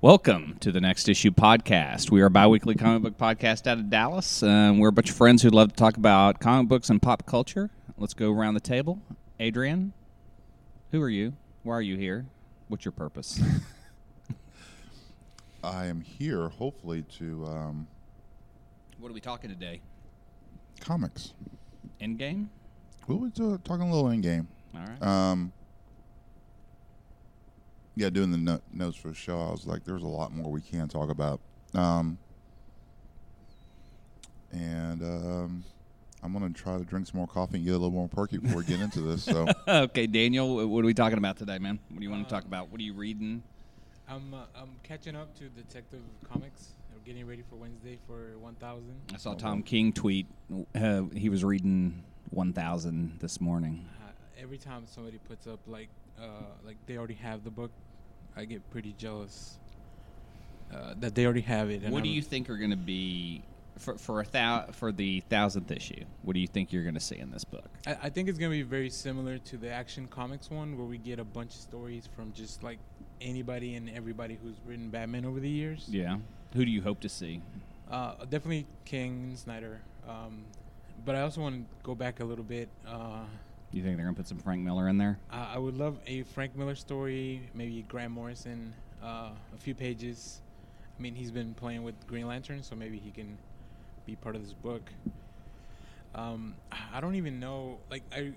Welcome to the Next Issue podcast. We are a bi weekly comic book podcast out of Dallas. Um, we're a bunch of friends who love to talk about comic books and pop culture. Let's go around the table. Adrian, who are you? Why are you here? What's your purpose? I am here, hopefully, to um, what are we talking today? comics. Endgame? We'll be talking a little Endgame. All right. Um, yeah, doing the no- notes for the show, I was like, there's a lot more we can talk about. Um, and um, I'm going to try to drink some more coffee and get a little more perky before we get into this. So, okay, Daniel, what are we talking about today, man? What do you want to talk about? What are you reading? I'm uh, I'm catching up to Detective Comics. We're getting ready for Wednesday for 1000. I saw Tom King tweet. Uh, he was reading 1000 this morning. Uh, every time somebody puts up like uh, like they already have the book, I get pretty jealous uh, that they already have it. and What do I'm- you think are going to be for for a thou, for the thousandth issue? What do you think you're going to see in this book? I, I think it's gonna be very similar to the Action Comics one, where we get a bunch of stories from just like anybody and everybody who's written Batman over the years. Yeah. Who do you hope to see? Uh, definitely King and Snyder. Um, but I also want to go back a little bit. Uh, You think they're going to put some Frank Miller in there? Uh, I would love a Frank Miller story, maybe Grant Morrison, uh, a few pages. I mean, he's been playing with Green Lantern, so maybe he can be part of this book. Um, I don't even know. Like, I,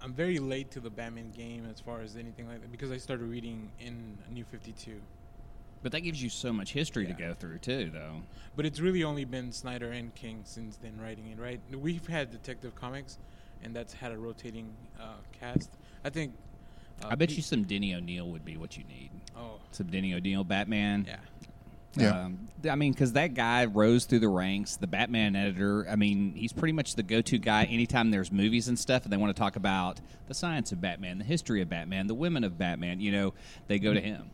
I'm very late to the Batman game as far as anything like that because I started reading in New 52. But that gives you so much history to go through too, though. But it's really only been Snyder and King since then writing it, right? We've had Detective Comics, and that's had a rotating uh, cast. I think. Uh, I bet you some Denny O'Neil would be what you need. Oh, Some Denny O'Neil Batman. yeah. Yeah. Um, I mean, because that guy rose through the ranks, the Batman editor. I mean, he's pretty much the go-to guy anytime there's movies and stuff, and they want to talk about the science of Batman, the history of Batman, the women of Batman. You know, they go to him.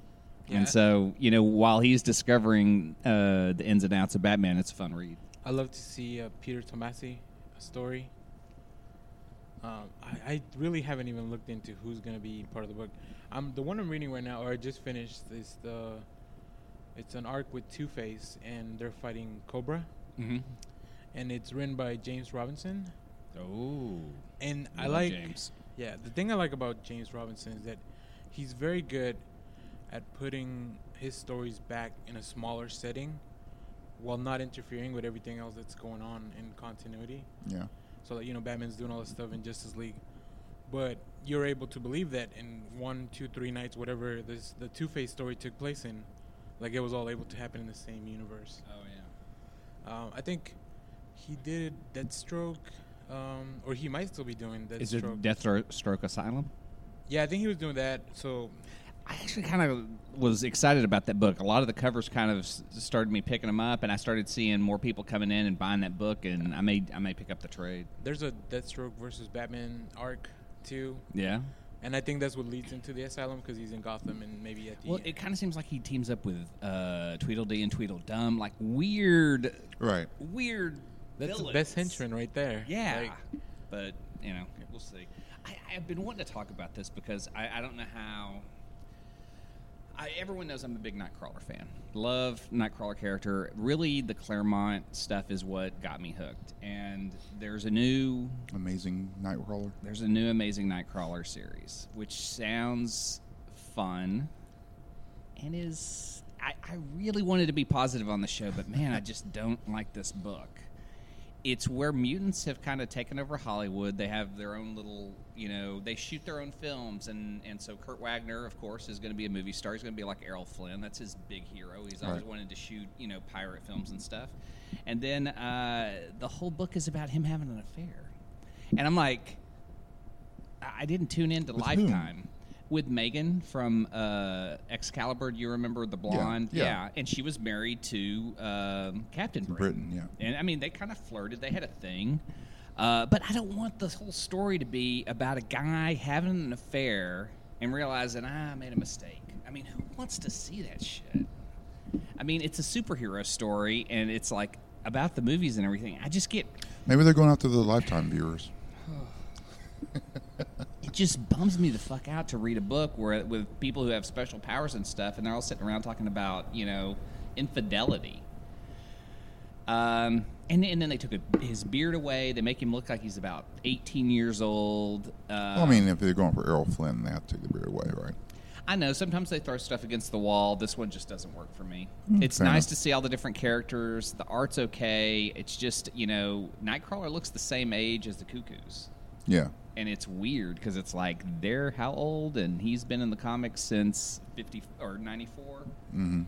Yeah. And so, you know, while he's discovering uh, the ins and outs of Batman, it's a fun read. I love to see uh, Peter Tomasi a story. Um, I, I really haven't even looked into who's going to be part of the book. Um, the one I'm reading right now, or I just finished, is the. It's an arc with Two Face, and they're fighting Kobra, Mm-hmm. and it's written by James Robinson. Oh, And I like, James. yeah, the thing I like about James Robinson is that he's very good at putting his stories back in a smaller setting, while not interfering with everything else that's going on in continuity. yeah. So that you know Batman's doing all this stuff in Justice League, but you're able to believe that in one, two, three nights, whatever this the Two Face story took place in, like it was all able to happen in the same universe. Oh yeah. Um, I think he did Deathstroke, um, or he might still be doing Deathstroke. Is it Deathstroke Asylum? yeah, I think he was doing that. So I actually kind of was excited about that book. A lot of the covers kind of started me picking them up, and I started seeing more people coming in and buying that book. And I may I may pick up the trade. there's a Deathstroke versus Batman arc too, Yeah. And I think that's what leads into the Asylum because he's in Gotham and maybe at the Well, it kind of seems like he teams up with uh, Tweedledee and Tweedledum, like weird, Right. weird. that's the best henchman right there. Yeah, Like, but you know, we'll see. I, I've been wanting to talk about this because I, I don't know how. I, everyone knows I'm a big Nightcrawler fan. Love Nightcrawler character. Really, the Claremont stuff is what got me hooked. And there's a new Amazing Nightcrawler. there's a new Amazing Nightcrawler series, which sounds fun and is. I, I really wanted to be positive on the show, but man, I just don't like this book. It's where mutants have kind of taken over Hollywood. They have their own little, you know, they shoot their own films, and, and so Kurt Wagner, of course, is going to be a movie star. He's going to be like Errol Flynn. That's his big hero. He's always Right. wanted to shoot, you know, pirate films and stuff. And then uh, the whole book is about him having an affair. And I'm like, I didn't tune into With whom? With Meggan from uh, Excalibur. Do you remember the blonde? yeah. and she was married to um, Captain Britain. Britain, yeah. And I mean, they kind of flirted. They had a thing. Uh, but I don't want the whole story to be about a guy having an affair and realizing ah, I made a mistake. I mean, who wants to see that shit? I mean, it's a superhero story, and it's like about the movies and everything. I just get Maybe they're going after the lifetime viewers. it just bums me the fuck out to read a book where with people who have special powers and stuff, and they're all sitting around talking about you know infidelity. Um, and, and then they took a, his beard away. They make him look like he's about 18 years old. Uh, Well, I mean, if they're going for Errol Flynn, they have to take the beard away, right? I know sometimes they throw stuff against the wall. This one just doesn't work for me. it's Mm, fair nice enough. to see all the different characters. The art's okay. It's just you know Nightcrawler looks the same age as the Cuckoos, Yeah. And it's weird because it's like they're how old, and he's been in the comics since fifty or ninety four. hmm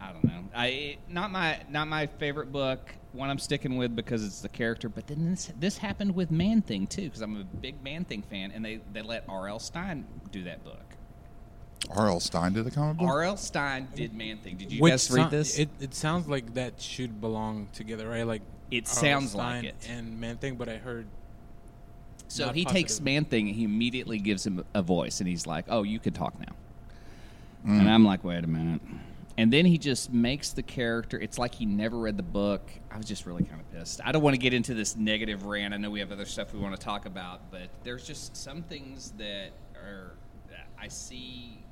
I don't know. I not my not my favorite book. One I'm sticking with because it's the character. But then this this happened with Man Thing too because I'm a big Man Thing fan, and they they let R.L. Stine do that book. R.L. Stine did the comic book? R.L. Stine did Man Thing. Did you Which guys read sou- this? It, it sounds like that should belong together, right? Like It R.L. sounds like it. And Man Thing, but I heard so not he takes. Man Thing and he immediately gives him a voice, and he's like, "Oh, you can talk now." Mm. And I'm like, "Wait a minute." And then he just makes the character. It's like he never read the book. I was just really kind of pissed. I don't want to get into this negative rant. I know we have other stuff we want to talk about, but there's just some things that are that I see.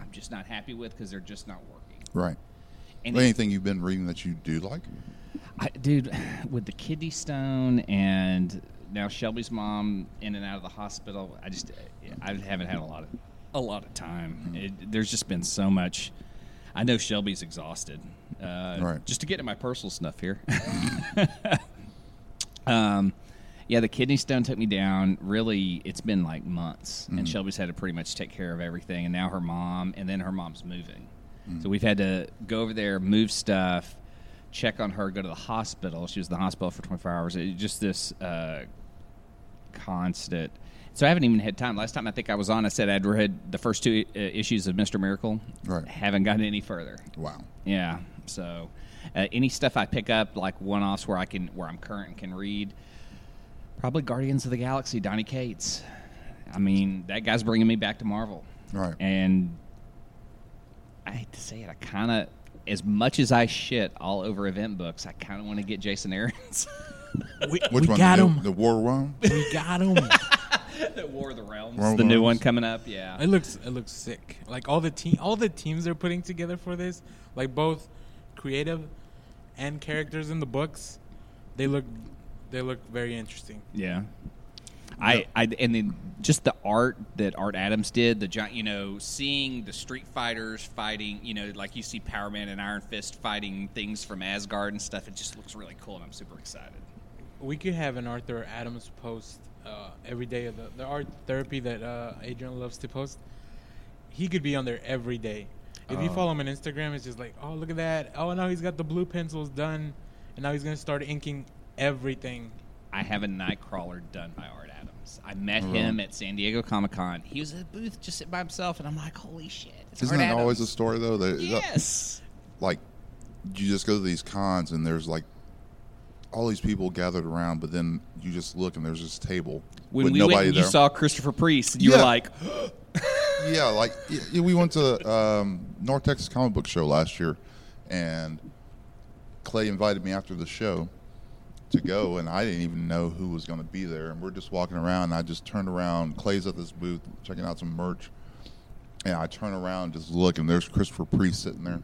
I'm just not happy with because they're just not working. Right. And Well, Anything you've been reading that you do like? I, dude, with the kidney stone and now Shelby's mom in and out of the hospital, I just I haven't had a lot of a lot of time. It, there's just been so much. I know Shelby's exhausted. Uh, Right. Just to get to my personal stuff here. um, yeah, the kidney stone took me down. Really, it's been like months, and Shelby's had to pretty much take care of everything. And now her mom, and then her mom's moving, so we've had to go over there, move stuff, check on her, go to the hospital. She was in the hospital for 24 hours. It, just this uh, constant. So I haven't even had time. Last time I think I was on, I said I'd read the first two uh, issues of Mister Miracle. Right. Haven't gotten any further. Wow. Yeah. So, uh, any stuff I pick up, like one-offs where I can, where I'm current and can read, probably Guardians of the Galaxy, Donny Cates. I mean, that guy's bringing me back to Marvel, Right. and I hate to say it, I kind of, as much as I shit all over event books, I kind of want to get Jason Aaron's. we, Which we one? got the, him. the War Room? we got him. the War of the Realms, War the the new one coming up. Yeah, It looks it looks sick. Like all the team all the teams they're putting together for this, like both creative and characters in the books, they look they look very interesting. Yeah. I, I and then just the art that Art Adams did, the giant, you know, seeing the Street Fighters fighting, you know, like you see Power Man and Iron Fist fighting things from Asgard and stuff. It just looks really cool, and I'm super excited. We could have an Arthur Adams post uh, every day of the, the art therapy that uh, Adrian loves to post. He could be on there every day. If you Oh. follow him on Instagram, it's just like, oh look at that. Oh now he's got the blue pencils done, and now he's gonna start inking everything. I have a Nightcrawler done by Art Adams. I met Oh, him at San Diego Comic Con. He was at a booth just sitting by himself, and I'm like, holy shit! Isn't that always a story though? That, that- Yes. like you just go to these cons and there's like all these people gathered around, but then you just look and there's this table When with we nobody went you saw Christopher Priest, and you Yeah. were like, yeah, like y- y- we went to um, North Texas Comic Book Show last year, and Clay invited me after the show to go, and I didn't even know who was going to be there. And we're just walking around, and I just turned around. Clay's at this booth checking out some merch, and I turn around, just look, and there's Christopher Priest sitting there,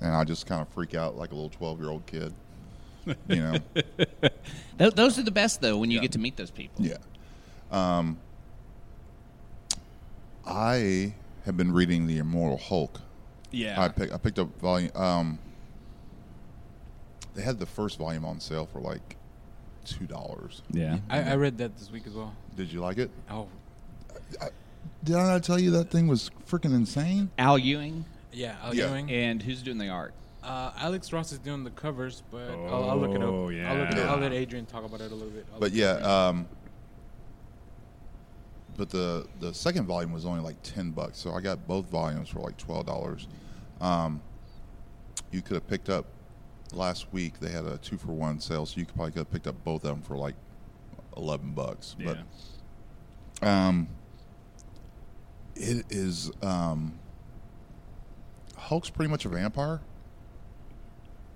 and I just kind of freak out like a little twelve year old kid, you know. Th- those are the best though when you Yeah. get to meet those people. Yeah. Um, I have been reading the Immortal Hulk. Yeah. I pick, I picked up volume. Um, they had the first volume on sale for like two dollars. yeah. I, I read that this week as well. Did you like it? Oh I, Did I not tell you that thing was freaking insane? Al Ewing yeah, Al Yeah. Ewing. and who's doing the art? Uh, Alex Ross is doing the covers, but I'll, I'll look it up. Oh, I'll, look it yeah. up. I'll let Adrian talk about it a little bit. I'll But yeah, um, but the the second volume was only like ten bucks, so I got both volumes for like twelve dollars. Um, you could have picked up last week they had a two for one sale, so you could probably could have picked up both of them for like eleven bucks. Yeah. But um, it is um, Hulk's pretty much a vampire.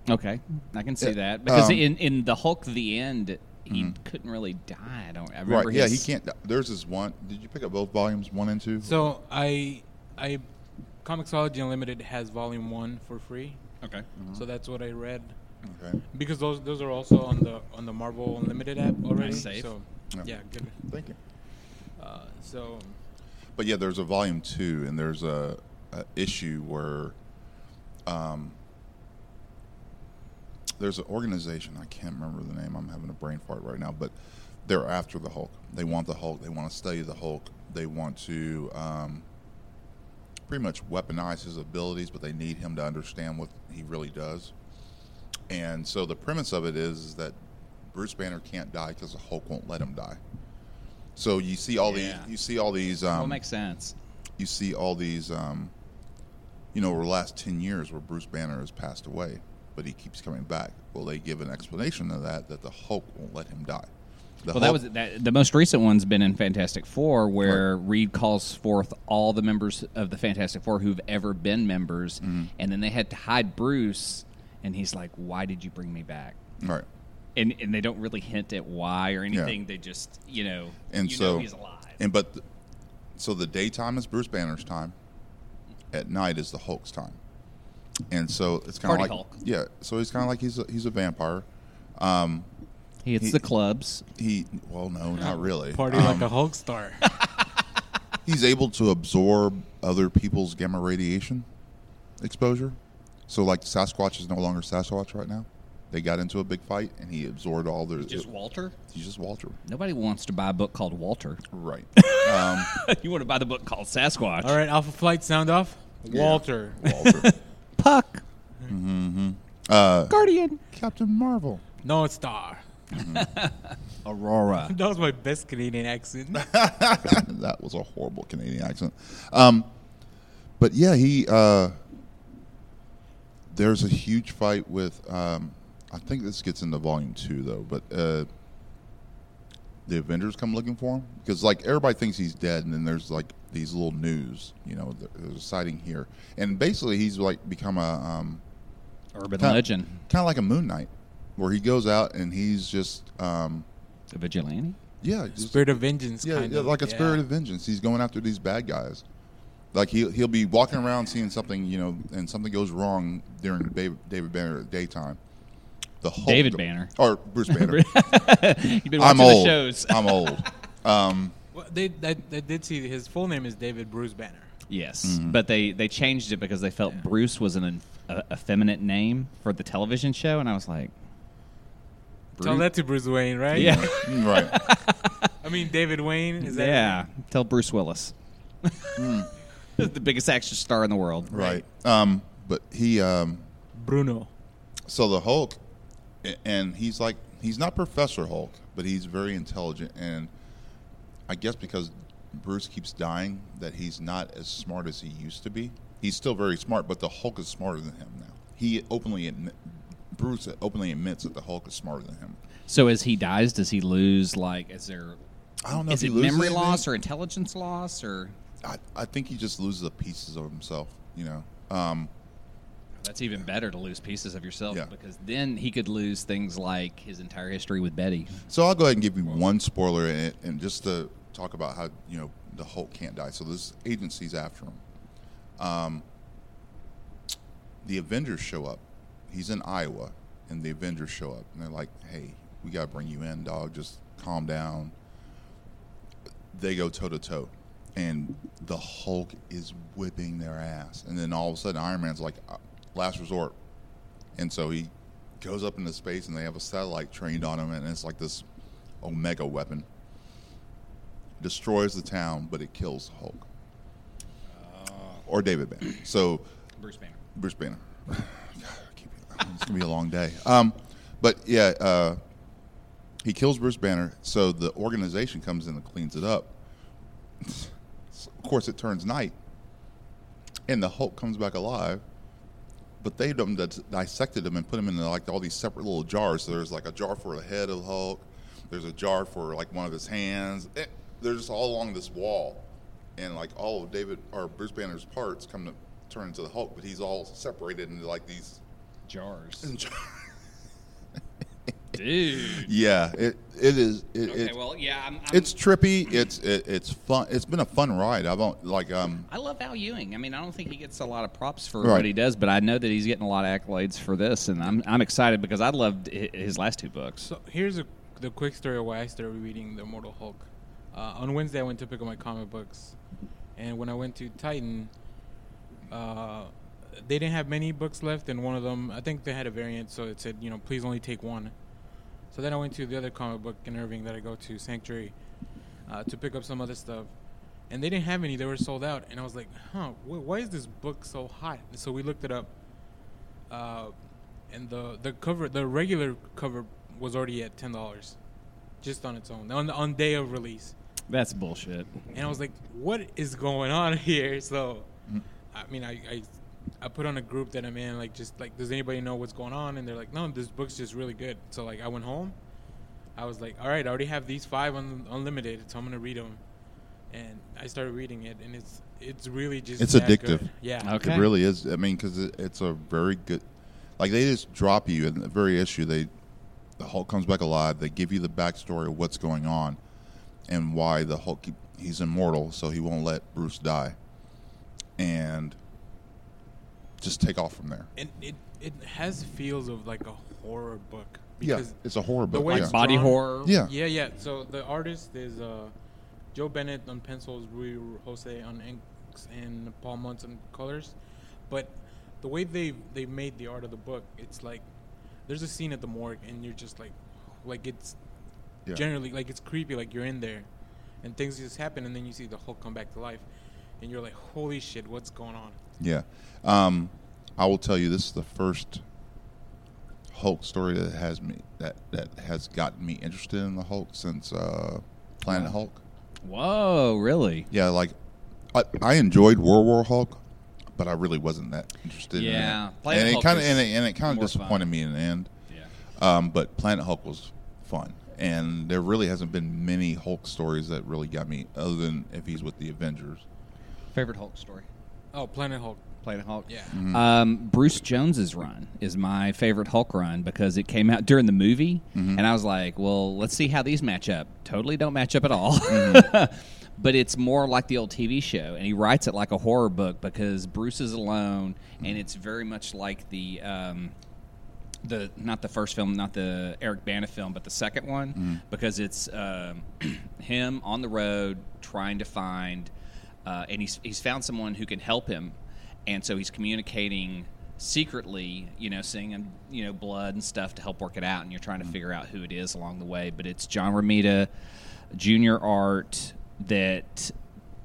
Okay, I can see that because um, mm-hmm. in in the Hulk, the end, he couldn't really die. I don't. I remember Right? Yeah, he can't. There's this one. Did you pick up both volumes, one and two? So I, I, Comixology Unlimited has Volume One for free. Okay. So that's what I read okay. because those those are also on the on the Marvel Unlimited app already. Nice. So Yeah. yeah, good. Thank you. Uh, so But yeah, there's a volume two, and there's a, a issue where um, there's an organization. I can't remember the name. I'm having a brain fart right now, but they're after the Hulk. They want the Hulk. They want to study the Hulk. They want to um, pretty much weaponize his abilities, but they need him to understand what he really does. And so the premise of it is, is that Bruce Banner can't die because the Hulk won't let him die. So you see all Yeah. these, you see all these, um, well, makes sense. you see all these, um, you know, over the last 10 years where Bruce Banner has passed away, but he keeps coming back. Well, they give an explanation of that, that the Hulk won't let him die. The Well, that was that, the most recent one's been in Fantastic Four, where Reed calls forth all the members of the Fantastic Four who've ever been members, Mm-hmm. and then they had to hide Bruce, and he's like, "Why did you bring me back?" Right. And and they don't really hint at why or anything. They just you know, And you so, know he's alive. and but, so the daytime is Bruce Banner's time, at night is the Hulk's time. And so it's kind of like, Hulk. yeah, so he's kind of like he's a, he's a vampire. Um, he hits he- the clubs. he, well, no, not really. party Um, like a Hulk star. he's able to absorb other people's gamma radiation exposure. So, like Sasquatch is no longer Sasquatch right now. They got into a big fight, and he absorbed all their. Just Walter. he's just Walter. Nobody wants to buy a book called Walter. Right. um, you want to buy the book called Sasquatch. All right, Alpha Flight, sound off. Yeah. Walter. Walter. Puck. Uh, Guardian. Captain Marvel. Northstar. Aurora. That was my best Canadian accent. that was a horrible Canadian accent. Um, but yeah, he. Uh, there's a huge fight with. Um, I think this gets into volume two though, but uh, the Avengers come looking for him because like everybody thinks he's dead, and then there's like these little news. You know, there's a sighting here, and basically he's like become a. Um, Urban Kinda- legend. kind of like a Moon Knight, where he goes out and he's just. Um, A vigilante. yeah, just, Spirit of vengeance. yeah, kind yeah, of. like a yeah. spirit of vengeance. He's going after these bad guys. Like he'll he'll be walking around seeing something, you know, and something goes wrong during David, David Banner daytime. The Hulk, David Banner. or Bruce Banner. You've been watching I'm the old. shows. I'm old. Um, Well, they, I, I did see his full name is David Bruce Banner. Yes, Mm-hmm. but they they changed it because they felt Bruce was an a, effeminate name for the television show, and I was like, Tell that to Bruce Wayne, right? yeah, mm, right. I mean, David Wayne. Is that yeah. Tell Bruce Willis, the biggest action star in the world. Right. Um, but he, um, Bruno? so the Hulk, and he's like, he's not Professor Hulk, but he's very intelligent. And I guess because Bruce keeps dying, that he's not as smart as he used to be. He's still very smart, but the Hulk is smarter than him now. He openly admit, Bruce openly admits that the Hulk is smarter than him. So as he dies, does he lose like? Is there? I don't know Is if it memory anything. loss or intelligence loss or? I, I think he just loses the pieces of himself. You know. Um, That's even better to lose pieces of yourself Yeah. because then he could lose things like his entire history with Betty. So I'll go ahead and give you one spoiler, and, and just to talk about how you know the Hulk can't die. So this agency's after him. Um, the Avengers show up. He's in Iowa, and the Avengers show up, and they're like, "Hey, we got to bring you in, dog. Just calm down." They go toe to toe, and the Hulk is whipping their ass. And then all of a sudden, Iron Man's like, uh, "Last resort," and so he goes up into space, and they have a satellite trained on him, and it's like this Omega weapon. Destroys the town, but it kills Hulk or David Banner. So Bruce Banner. Bruce Banner. It's gonna be a long day. Um, but yeah, uh, he kills Bruce Banner. So the organization comes in and cleans it up. of course, it turns night, and the Hulk comes back alive, but they done dis- dissected him and put him in like all these separate little jars. So there's like a jar for the head of the Hulk. There's a jar for like one of his hands. Eh, they're just all along this wall, and like all of David or Bruce Banner's parts come to turn into the Hulk, but he's all separated into like these. Jars. jars. Dude. yeah, it it is. It, Okay, it- well, yeah, I'm, I'm, it's trippy. It's it, it's fun. It's been a fun ride. I don't like um. I love Al Ewing. I mean, I don't think he gets a lot of props for Right. what he does, but I know that he's getting a lot of accolades for this, and I'm I'm excited because I loved his last two books. So here's a, the quick story of why I started reading the Immortal Hulk. Uh, on Wednesday, I went to pick up my comic books, and when I went to Titan, uh, they didn't have many books left, and one of them, I think they had a variant, so it said, you know, please only take one. So then I went to the other comic book in Irving that I go to, Sanctuary, uh, to pick up some other stuff, and they didn't have any; they were sold out. And I was like, huh, wh- why is this book so hot? So we looked it up, uh, and the the cover, the regular cover, was already at ten dollars, just on its own on the, on day of release. That's bullshit. And I was like, what is going on here? So, I mean, I, I I put on a group that I'm in, like, just like, does anybody know what's going on? And they're like, no, this book's just really good. So like, I went home. I was like, all right, I already have these five un- unlimited, so I'm gonna read them. And I started reading it, and it's it's really just It's that addictive. good. Yeah. Okay. It really is. I mean, because it, it's a very good. Like they just drop you in the very issue. They the Hulk comes back alive. They give you the backstory of what's going on and why the Hulk he's immortal, so he won't let Bruce die, and just take off from there. And it it has feels of like a horror book Yeah, it's a horror the book. way yeah. Body drawn- horror. Yeah. Yeah, yeah. So the artist is uh, Joe Bennett on pencils, Ruy José on inks, and Paul Mounts on colors. But the way they they made the art of the book, it's like there's a scene at the morgue, and you're just like, like it's Yeah. generally like it's creepy, like you're in there, and things just happen, and then you see the Hulk come back to life, and you're like, holy shit, what's going on? Yeah. Um, I will tell you, this is the first Hulk story that has me that that has gotten me interested in the Hulk since uh, Planet Hulk. Whoa, really? Yeah, like I, I enjoyed World War Hulk, but I really wasn't that interested. Yeah, in it. Planet and it Hulk kind of and it, and it kind of disappointed fun. me in the end. Yeah. Um, but Planet Hulk was fun, and there really hasn't been many Hulk stories that really got me, other than if he's with the Avengers. Favorite Hulk story? Oh, Planet Hulk. Planet Hulk. Yeah. Um, Bruce Jones's run is my favorite Hulk run because it came out during the movie, and I was like, "Well, let's see how these match up." Totally don't match up at all. but it's more like the old TV show, and he writes it like a horror book because Bruce is alone, and it's very much like the. Um, the not the first film, not the Eric Bana film, but the second one, because it's um, him on the road trying to find, uh, and he's he's found someone who can help him, and so he's communicating secretly, you know, singing you know blood and stuff to help work it out, and you're trying to figure out who it is along the way. But it's John Romita, Junior Art that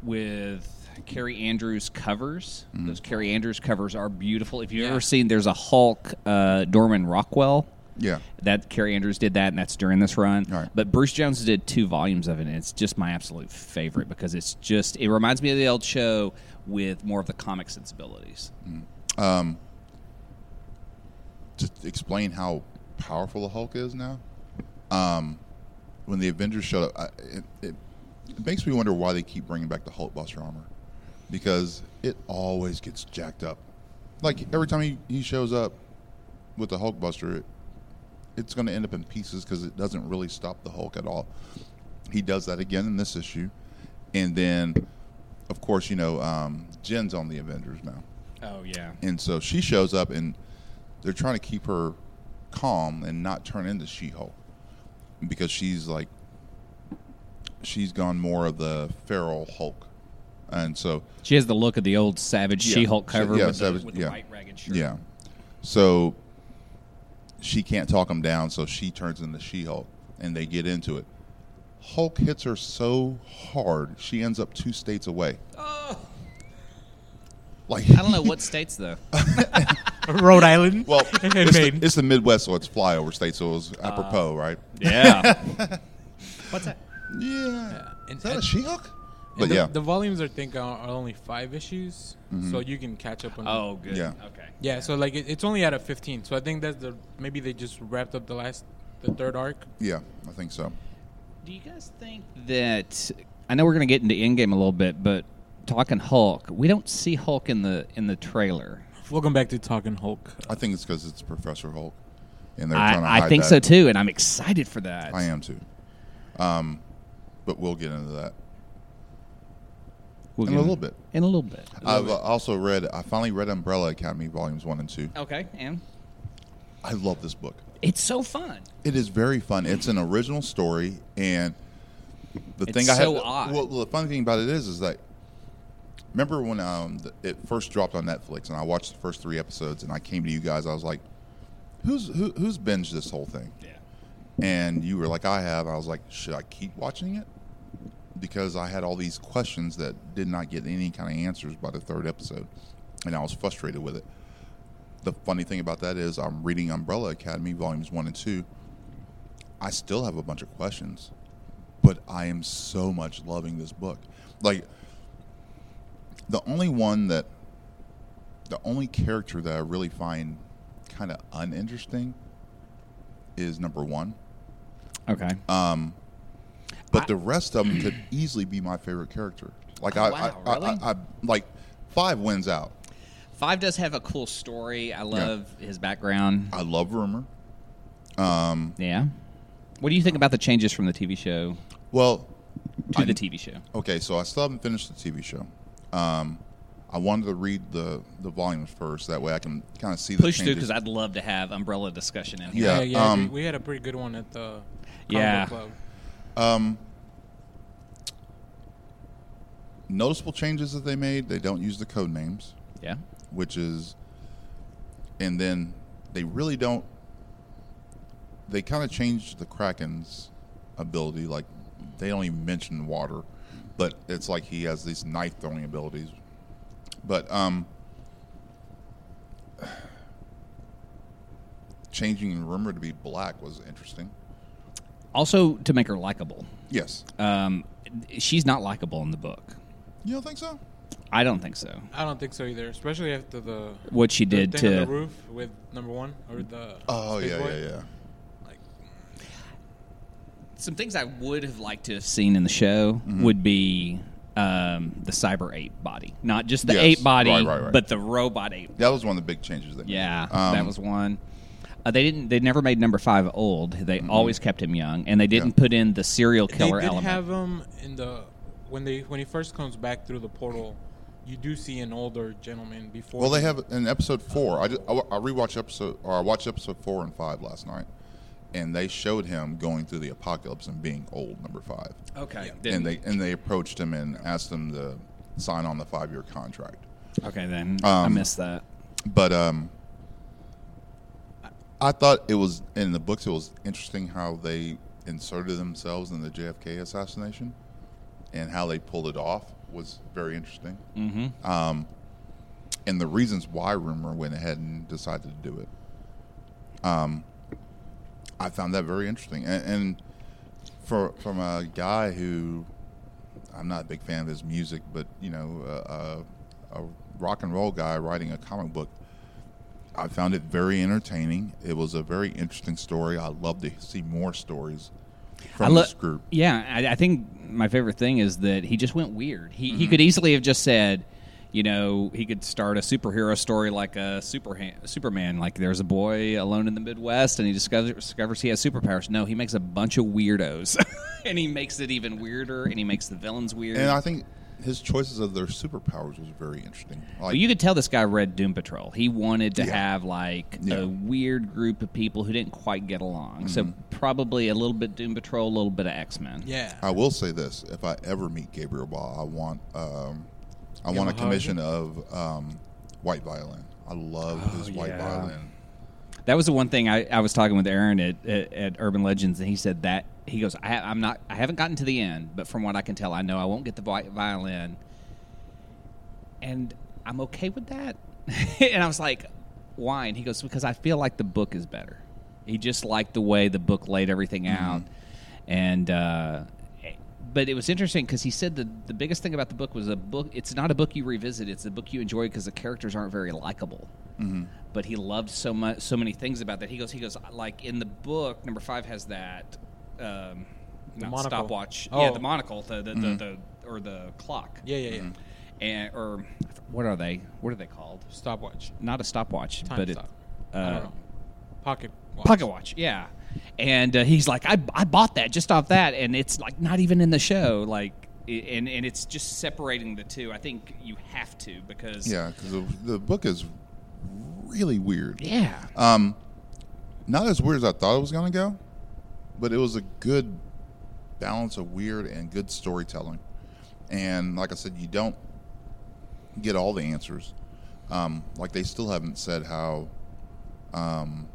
with Kaare Andrews covers. Those Kaare Andrews covers are beautiful. If you've Yeah. ever seen, there's a Hulk uh, Norman Rockwell. Yeah, That Kaare Andrews did that, and that's during this run. Right. But Bruce Jones did two volumes of it, and it's just my absolute favorite because it's just it reminds me of the old show with more of the comic sensibilities. to explain how powerful the Hulk is now. Um, when the Avengers showed up, I, it, it, it makes me wonder why they keep bringing back the Hulkbuster armor because it always gets jacked up. Like every time he, he shows up with the Hulkbuster, it, it's going to end up in pieces because it doesn't really stop the Hulk at all. He does that again in this issue, and then, of course, you know, um, Jen's on the Avengers now Oh yeah, and so she shows up and they're trying to keep her calm and not turn into she-hulk because she's like she's gone more of the feral hulk and so she has the look of the old Savage Yeah. She-Hulk She- cover yeah, with, Savage- the, with yeah. the white ragged shirt. yeah so she can't talk him down so she turns into she-hulk and they get into it hulk hits her so hard she ends up two states away Oh. like I don't know what states though. Rhode Island. well and it's the, it's the midwest so it's flyover state so it was apropos ah. right yeah. What's that? Yeah. and- Is that a She-Hulk? But the, yeah. the volumes I think are, are only five issues, so you can catch up on. Oh, good. Yeah. Okay. yeah. So like it, it's only out of fifteen. So I think that's the maybe they just wrapped up the last the third arc. Yeah, I think so. Do you guys think that I know we're going to get into Endgame a little bit, but talking Hulk, we don't see Hulk in the in the trailer. Welcome back to Talking Hulk. I think it's because it's Professor Hulk, and they're trying to I, I hide think that. so too, and I'm excited for that. I am too. Um, but we'll get into that We'll in a little bit. In a little bit. I've uh, also read. I finally read Umbrella Academy volumes one and two. Okay, and I love this book. it's so fun. It is very fun. It's an original story, and the It's thing I so have, odd. Well, the funny thing about it is, is that remember when um, the, it first dropped on Netflix, and I watched the first three episodes, and I came to you guys. I was like, "Who's who, who's binged this whole thing?" Yeah. And you were like, "I have." I was like, "Should I keep watching it?" Because I had all these questions that did not get any kind of answers by the third episode, and I was frustrated with it. The funny thing about that is, I'm reading Umbrella Academy volumes one and two. I still have a bunch of questions, but I am so much loving this book. Like, the only one that, the only character that I really find kind of uninteresting is number one. Okay. Um, but I- the rest of them could easily be my favorite character. Like Oh, I, wow, I, really? I, I, like five wins out. Five does have a cool story. I love his background. I love Rumor. Um, Yeah. What do you think about the changes from the TV show well, to I- the TV show? Okay, so I still haven't finished the TV show. Um, I wanted to read the the volumes first. That way, I can kind of see the Push through because I'd love to have Umbrella discussion in here. Yeah, yeah, yeah. um, we, we had a pretty good one at the comic Yeah. club. Um, noticeable changes that they made. They don't use the code names, Yeah. which is, and then they really don't. They kind of changed the Kraken's ability. Like they don't even mention water, but it's like he has these knife throwing abilities. But um, changing Rumor to be black was interesting. Also, to make her likable. Yes, Um, she's not likable in the book. you don't think so? I don't think so. I don't think so either, especially after the What she the did thing on to the roof with number one or the Oh Space yeah, Boy. yeah, yeah. Like, some things I would have liked to have seen in the show Mm-hmm. would be um, the cyber ape body, not just the Yes, ape body, right, right, right. but the robot ape. That was one of the big changes. That Yeah, Um, that was one. Uh, they didn't. They never made number five old. They always kept him young, and they didn't Yeah. put in the serial killer they did element. have him in the when they when he first comes back through the portal. You do see an older gentleman before. Well, they have in episode four. I, just, I, I rewatched episode or I watched episode four and five last night, and they showed him going through the apocalypse and being old, number five. okay, and they and they approached him and asked him to sign on the five year contract. okay then I Um, missed that. But um, I thought it was in the books. It was interesting how they inserted themselves in the JFK assassination, and how they pulled it off was very interesting. Mm-hmm. Um, and the reasons why Rumor went ahead and decided to do it. Um, I found that very interesting, and, and for from a guy who I'm not a big fan of his music, but you know, uh, a rock and roll guy writing a comic book. I found it very entertaining. It was a very interesting story. I love to see more stories from lo- this group. Yeah, I, I think my favorite thing is that he just went weird. He Mm-hmm. he could easily have just said, you know, he could start a superhero story like a super Superman. Like there's a boy alone in the Midwest, and he discovers discovers he has superpowers. No, he makes a bunch of weirdos, and he makes it even weirder, and he makes the villains weird. And I think his choices of their superpowers was very interesting. Like, But you could tell this guy read Doom Patrol. He wanted to Yeah. have like Yeah. a weird group of people who didn't quite get along. So Mm-hmm. probably a little bit Doom Patrol, a little bit of X Men. yeah. I will say this: if I ever meet Gabriel Bá, I want um, I want a have a hug? commission of um, white violin. I love Oh, his white yeah. violin. That was the one thing I, I was talking with Aaron at, at, at Urban Legends, and he said that he goes, I, I'm not, I haven't gotten to the end, but from what I can tell, I know I won't get the violin, and I'm okay with that. and I was like, why? And he goes, because I feel like the book is better. He just liked the way the book laid everything out, and uh, but it was interesting because he said the the biggest thing about the book was a book. It's not a book you revisit. It's a book you enjoy because the characters aren't very likable. Mm-hmm. But he loved so much, so many things about that. He goes, he goes like in the book. Number five has that um, The not monocle. stopwatch. Yeah, Oh. the monocle, the the, Mhm. the, the or the clock. Yeah, yeah, yeah. And or what are they? What are they called? Stopwatch. Not a stopwatch, Time but stop. it. I Uh, don't know. Pocket watch. Pocket watch, yeah. And uh, he's like, I, I bought that just off that, and it's like not even in the show, like, and and it's just separating the two. I think you have to because Yeah, because the, the book is really weird. yeah, Um, not as weird as I thought it was going to go, but it was a good balance of weird and good storytelling. And like I said, you don't get all the answers. Um, like they still haven't said how um,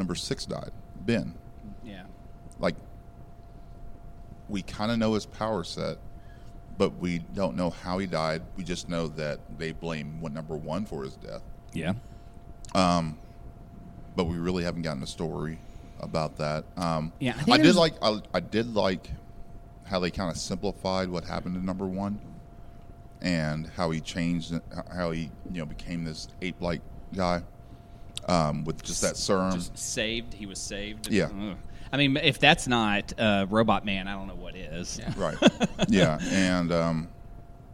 number six died, Ben. yeah, Like we kind of know his power set, but we don't know how he died. We just know that they blame what number one for his death. yeah. Um, but we really haven't gotten a story about that. Um, Yeah, I I, did like I, I did like how they kind of simplified what happened to number one, and how he changed, how he you know became this ape-like guy um, with just that serum. Just saved. He was saved. Yeah. Ugh. I mean, if that's not uh, Robot Man, I don't know what is. Yeah. right. yeah, and um,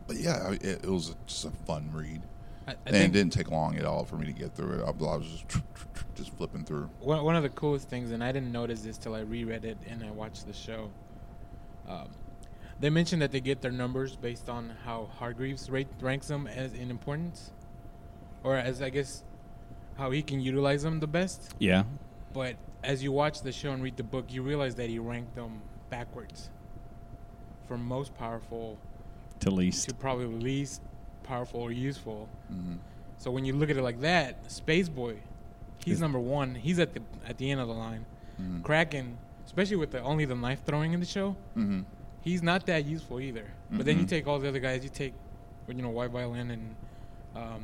but yeah, it, it was just a fun read, I, I and it didn't take long at all for me to get through it. I, I was just just flipping through. one, one of the coolest things, and I didn't notice this till I reread it and I watched the show. Um, they mentioned that they get their numbers based on how Hargreaves rate, ranks them as in importance, or as I guess how he can utilize them the best. Yeah. But as you watch the show and read the book, you realize that he ranked them backwards, from most powerful To least. to probably least powerful or useful. hmm So when you look at it like that, Space Boy, he's number one. He's at the at the end of the line. Mhm. Kraken, especially with the only the knife throwing in the show, hmm he's not that useful either. But then you take all the other guys. You take, you know, White Violin and um,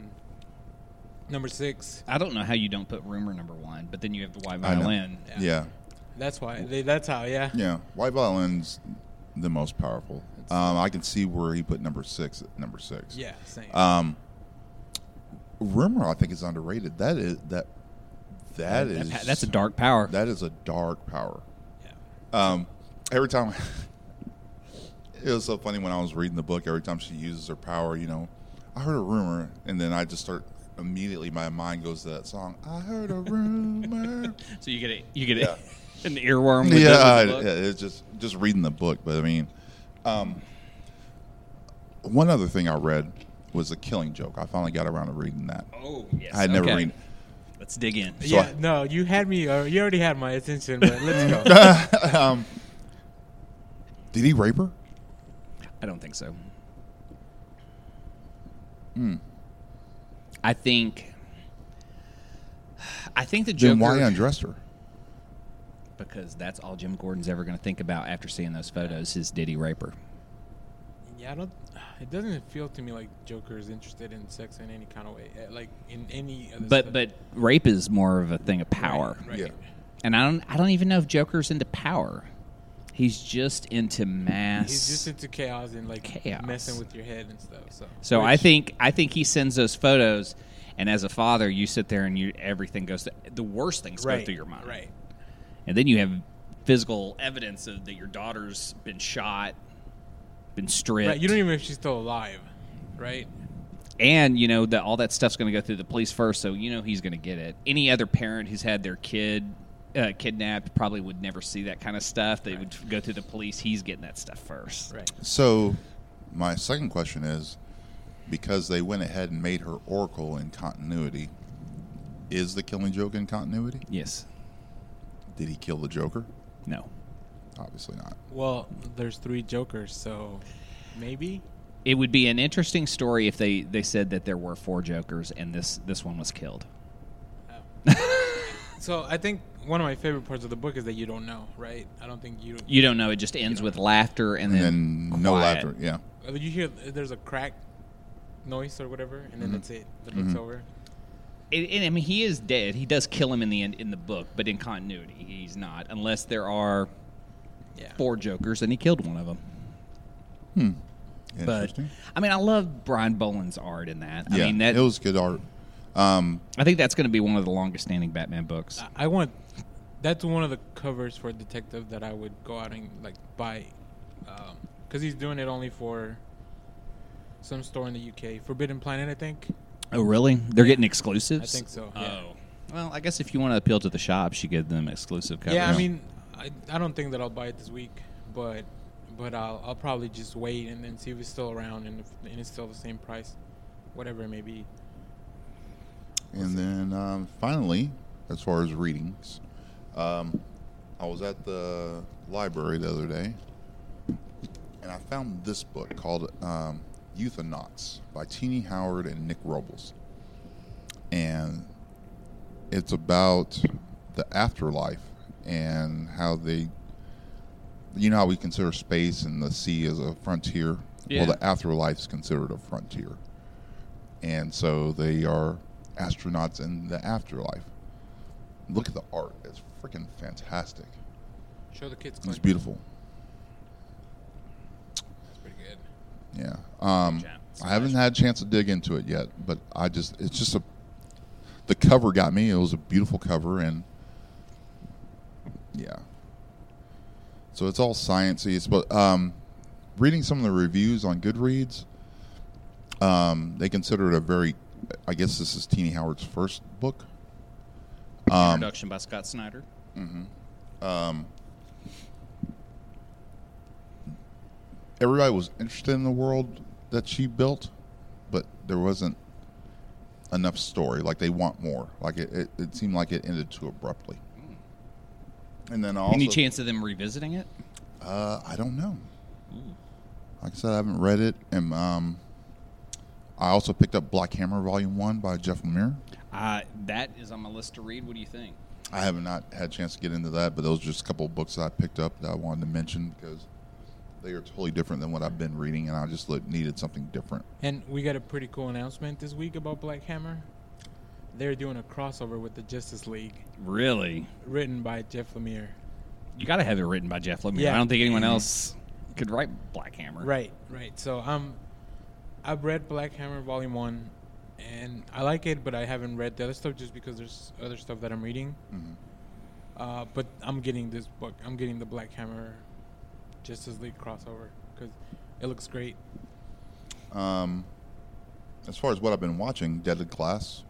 number six. I don't know how you don't put Rumor number one, but then you have the Y I know. violin. Yeah. Yeah. That's why. They, that's how. Yeah. Yeah, white violin's the most powerful. Um, I can see where he put number six at number six. Yeah. Same. Um, rumor, I think is underrated. That is that. That That is pa- that's a dark power. That is a dark power. yeah. Um, every time, it was so funny when I was reading the book. Every time she uses her power, you know, I heard a rumor, and then I just start immediately. My mind goes to that song. I heard a rumor. So you get it. You get Yeah. it. An earworm. With yeah, the, I- yeah, it's just just reading the book. But I mean, um, one other thing I read was a Killing Joke. I finally got around to reading that. Oh yes. I had never okay. read. Let's dig in. So yeah. I- no, you had me. Uh, you already had my attention. But let's go. um, did he rape her? I don't think so. Hmm. I think. I think the Joker. Then why undress her? Because that's all Jim Gordon's ever going to think about after seeing those photos is did he rape her? Yeah, I don't. It doesn't feel to me like Joker is interested in sex in any kind of way, uh, like in any. Other But stuff. but rape is more of a thing of power, Right, right. Yeah. and I don't I don't even know if Joker's into power. He's just into mass. He's just into chaos and like Chaos. messing with your head and stuff. So, So I think I think he sends those photos, and as a father, you sit there and you everything goes. To, the worst things right, go through your mind, Right. And then you have physical evidence of that your daughter's been shot, been stripped. Right. You don't even know if she's still alive. Right. and you know that all that stuff's going to go through the police first, so you know he's going to get it. Any other parent who's had their kid uh, kidnapped probably would never see that kind of stuff. They would go through the police. He's getting that stuff first. Right. So, my second question is, because they went ahead and made her Oracle in continuity, is the Killing Joke in continuity? Yes. Did he kill the Joker? No. Obviously not. Well, there's three Jokers, so maybe. It would be an interesting story if they, they said that there were four Jokers and this this one was killed. So I think one of my favorite parts of the book is that you don't know, right? I don't think you. You don't know. It just ends with laughter and, And then, then no quiet. laughter. Yeah. uh, You hear there's a crack noise or whatever, and then Mhm. that's it. That looks Mhm. over. And, and, I mean, he is dead. He does kill him in the end in the book, but in continuity, he's not, unless there are Yeah. four Jokers, and he killed one of them. Hmm. But Interesting. I mean, I love Brian Bolland's art in that. I yeah, mean, that it was good art. Um, I think that's going to be one of the longest standing Batman books. I- I want. That's one of the covers for Detective that I would go out and like buy, because he's doing it only for some store in the UK, Forbidden Planet, I think. Oh, really? They're getting exclusives? I think so, yeah. Oh. Well, I guess if you want to appeal to the shops, you give them exclusive covers. Yeah, I mean, I, I don't think that I'll buy it this week, but but I'll I'll probably just wait and then see if it's still around and if and it's still the same price, whatever it may be. and then um, finally, as far as readings, um, I was at the library the other day, and I found this book called um, Euthanauts by Tini Howard and Nick Robles, and it's about the afterlife and how they you know how we consider space and the sea as a frontier? Yeah. well the afterlife is considered a frontier. And so they are astronauts in the afterlife. Look at the art. It's freaking fantastic Show the kids. it's Clint. beautiful It's pretty good. yeah um, Good i haven't had a chance to dig into it yet but i just it's just a the cover got me it was a beautiful cover and yeah so it's all sciencey it's but um reading some of the reviews on goodreads um they consider it a very i guess this is tini howard's first book um Introduction by Scott Snyder. Um, everybody was interested in the world that she built, but there wasn't enough story. Like they want more. Like it, it, it seemed like it ended too abruptly. And then also, Any chance of them revisiting it? Uh, I don't know. Like I said, I haven't read it, and um, I also picked up Black Hammer Volume One by Jeff Lemire. Uh, that is on my list to read. What do you think? I have not had a chance to get into that, but those are just a couple of books that I picked up that I wanted to mention because they are totally different than what I've been reading, and I just look, needed something different. And we got a pretty cool announcement this week about Black Hammer. They're doing a crossover with the Justice League, Really? written by Jeff Lemire. You got to have it written by Jeff Lemire. Yeah. I don't think anyone else could write Black Hammer. Right, right. So um, I've read Black Hammer Volume One, and I like it, but I haven't read the other stuff just because there's other stuff that I'm reading. Mhm. Uh, but I'm getting this book. I'm getting the Black Hammer Justice League crossover because it looks great. Um, as far as what I've been watching, Deadly Class,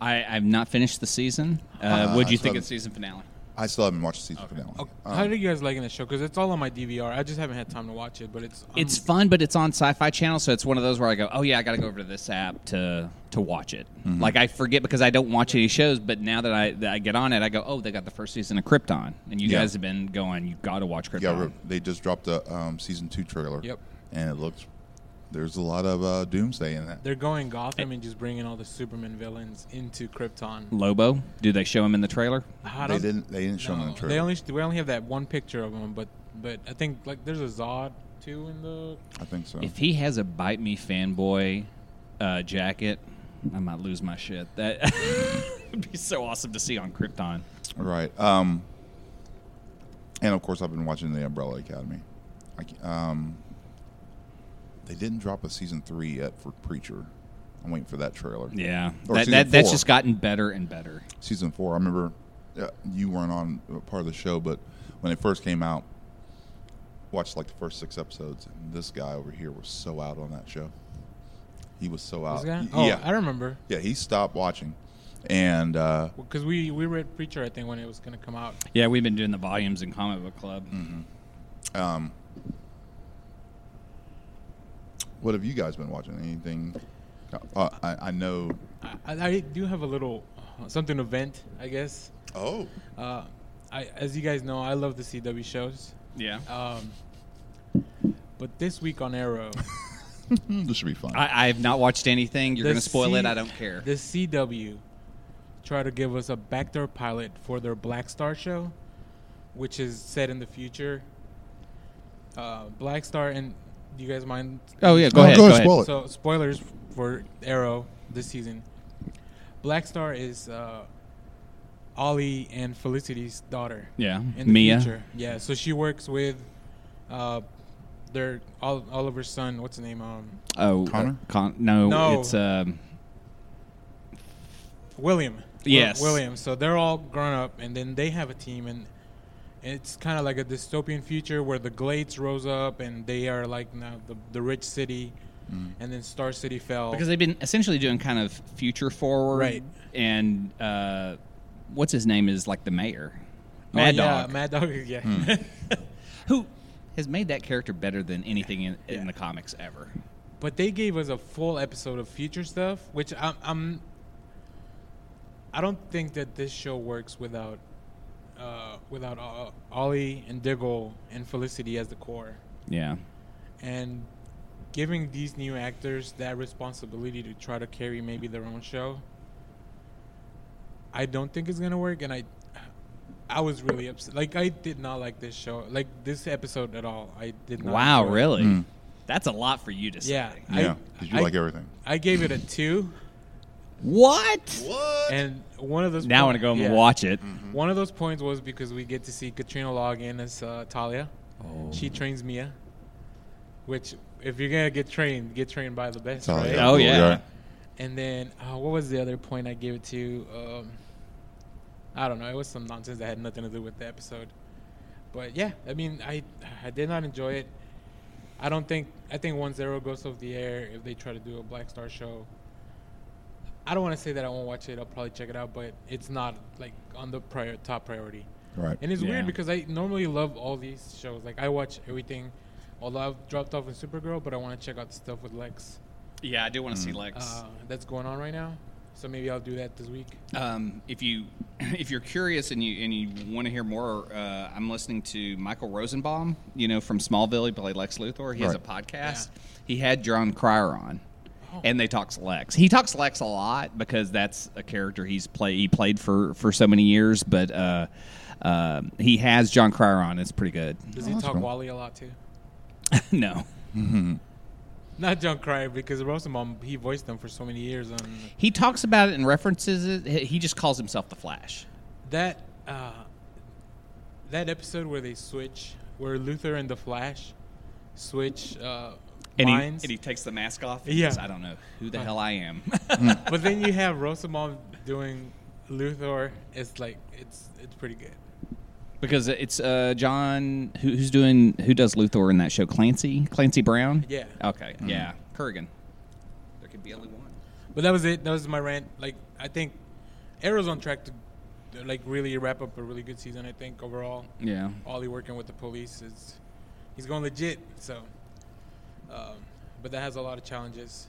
I, I've not finished the season. Uh, Uh, what do you I think saw- of season finale? I still haven't watched the season Okay. finale. Oh, Um, how are you guys liking the show? Because it's all on my DVR. I just haven't had time to watch it, but it's um, It's fun, but it's on Sci-Fi Channel, so it's one of those where I go, "Oh yeah, I got to go over to this app to to watch it." Mm-hmm. Like I forget because I don't watch any shows, but now that I that I get on it, I go, "Oh, they got the first season of Krypton," and you Yeah. guys have been going, "You got to watch Krypton." yeah, they just dropped the um, season two trailer. Yep. and it looks there's a lot of uh, doomsday in that. They're going Gotham and just bringing all the Superman villains into Krypton. Lobo, do they show him in the trailer? I They didn't. They didn't show him. in the trailer. They only we only have that one picture of him, but but I think like there's a Zod too in the. I think so. If he has a bite me fanboy uh, jacket, I might lose my shit. That would be so awesome to see on Krypton. Right. Um, and of course, I've been watching the Umbrella Academy. I, um, they didn't drop a season three yet for Preacher. I'm waiting for that trailer. Yeah, Or that, season that that's four. just gotten better and better. Season four. I remember uh, you weren't on uh, part of the show, but when it first came out, watched like the first six episodes, and this guy over here was so out on that show. He was so out. This guy? Y- Oh, yeah, I remember yeah. He stopped watching, and uh, because we we read Preacher I think when it was gonna come out. Yeah, we've been doing the volumes in comic book club. Um, what have you guys been watching? Anything? Uh, I, I know. I, I do have a little uh, something to vent, I guess. Oh, Uh, I as you guys know, I love the CW shows. Yeah, Um, but this week on Arrow, this should be fun. I, I have not watched anything. You're going to spoil it. I don't care. the CW try to give us a backdoor pilot for their Black Star show, which is set in the future. Uh, Black Star, and do you guys mind? Oh yeah, go Oh, ahead. go Go ahead, ahead. spoil it. So spoilers for Arrow this season. Black Star is uh, Ollie and Felicity's daughter. Yeah, in the Mia. future. Yeah, so she works with uh, their Oliver's son. What's the name? Um, Oh, Connor? uh, Con- no, No. it's um, William. Wil- Yes. William. So they're all grown up, and then they have a team, and it's kind of like a dystopian future where the Glades rose up, and they are like now the the rich city, and then Star City fell. because they've been essentially doing kind of future forward, Right. And uh, what's his name is like the mayor, Oh, Mad yeah, Dog, Mad Dog. Yeah. who has made that character better than anything in, in the comics ever. But they gave us a full episode of future stuff, which I'm, I'm I don't think that this show works without uh, without uh, Ollie and Diggle and Felicity as the core, Yeah, and giving these new actors that responsibility to try to carry maybe their own show. I don't think it's gonna work, and I, I was really upset. Like I did not like this show, like this episode at all. I did not. wow, really? Mm. That's a lot for you to say. Yeah. Yeah, I- because you I- like everything. I gave it a two. What? What? And one of those Now I want point- to go and yeah. watch it. One of those points was because we get to see Katrina log in as uh, Talia. Oh. She trains Mia, which if you're gonna get trained, get trained by the best, Talia. right? Oh yeah. yeah. And then uh, what was the other point I gave it to? Um, I don't know. It was some nonsense that had nothing to do with the episode. But yeah, I mean, I I did not enjoy it. I don't think I think once Arrow goes off the air, if they try to do a Black Star show, I don't want to say that I won't watch it. I'll probably check it out, but it's not like on the prior top priority. Right. And it's Yeah. weird because I normally love all these shows. Like I watch everything. Although I've dropped off in Supergirl, but I want to check out the stuff with Lex Yeah, I do want to see Lex. uh, that's going on right now. So maybe I'll do that this week. Um, if you if you're curious and you and you want to hear more, uh, I'm listening to Michael Rosenbaum. You know from Smallville, he played Lex Luthor. He has a Right. podcast. He had Jon Cryer on. And they talks Lex. He talks Lex a lot because that's a character he's play he played for for so many years. But uh, um he has Jon Cryer on. It's pretty good. Does Oh, he that's talk cool. Wally a lot too? no, Not Jon Cryer because Rosenbaum he voiced them for so many years on he talks about it and references it. He he just calls himself the Flash. that uh, that episode where they switch where Luthor and the Flash switch And he, and he takes the mask off. and Yeah. goes, I don't know who the hell I am. but then you have Rosenbaum doing Luthor. It's like it's it's pretty good. Because it's uh, John who, who's doing who does Luthor in that show Clancy Clancy Brown. Yeah. Okay. Yeah. Kurgan. There could be only one. But that was it. That was my rant. Like I think Arrow's on track to like really wrap up a really good season. I think overall. Yeah. Ollie working with the police is he's going legit. So, um, but that has a lot of challenges.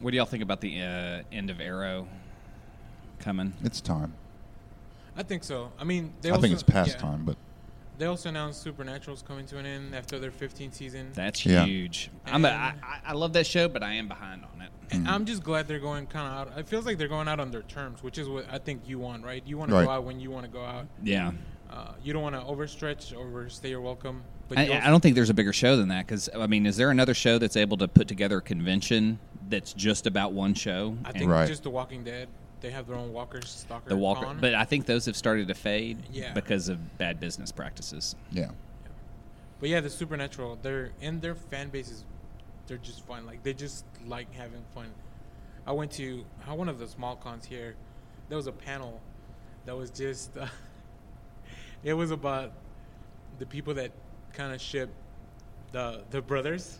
What do y'all think about the uh, end of Arrow coming? It's time. I think so. I mean, they I also, think it's past yeah. time, but They also announced Supernatural's coming to an end after their 15th season. That's Yeah. huge. I'm a, I, I- I love that show, but I am behind on it. And I'm just glad they're going kind of out. It feels like they're going out on their terms, which is what I think you want, right? You want to go out when you want to go out. Yeah. Uh, you don't want to overstretch, overstay your welcome. But I, you I don't think there's a bigger show than that because I mean, is there another show that's able to put together a convention that's just about one show? I think Right. just The Walking Dead. They have their own walkers, Stalker. the Walker, Con. but I think those have started to fade Yeah. because of bad business practices. yeah. But yeah, the Supernatural, they're and their fan bases, they're just fun. Like they just like having fun. I went to uh, one of the small cons here. There was a panel that was just. Uh, it was about the people that kind of ship the the brothers.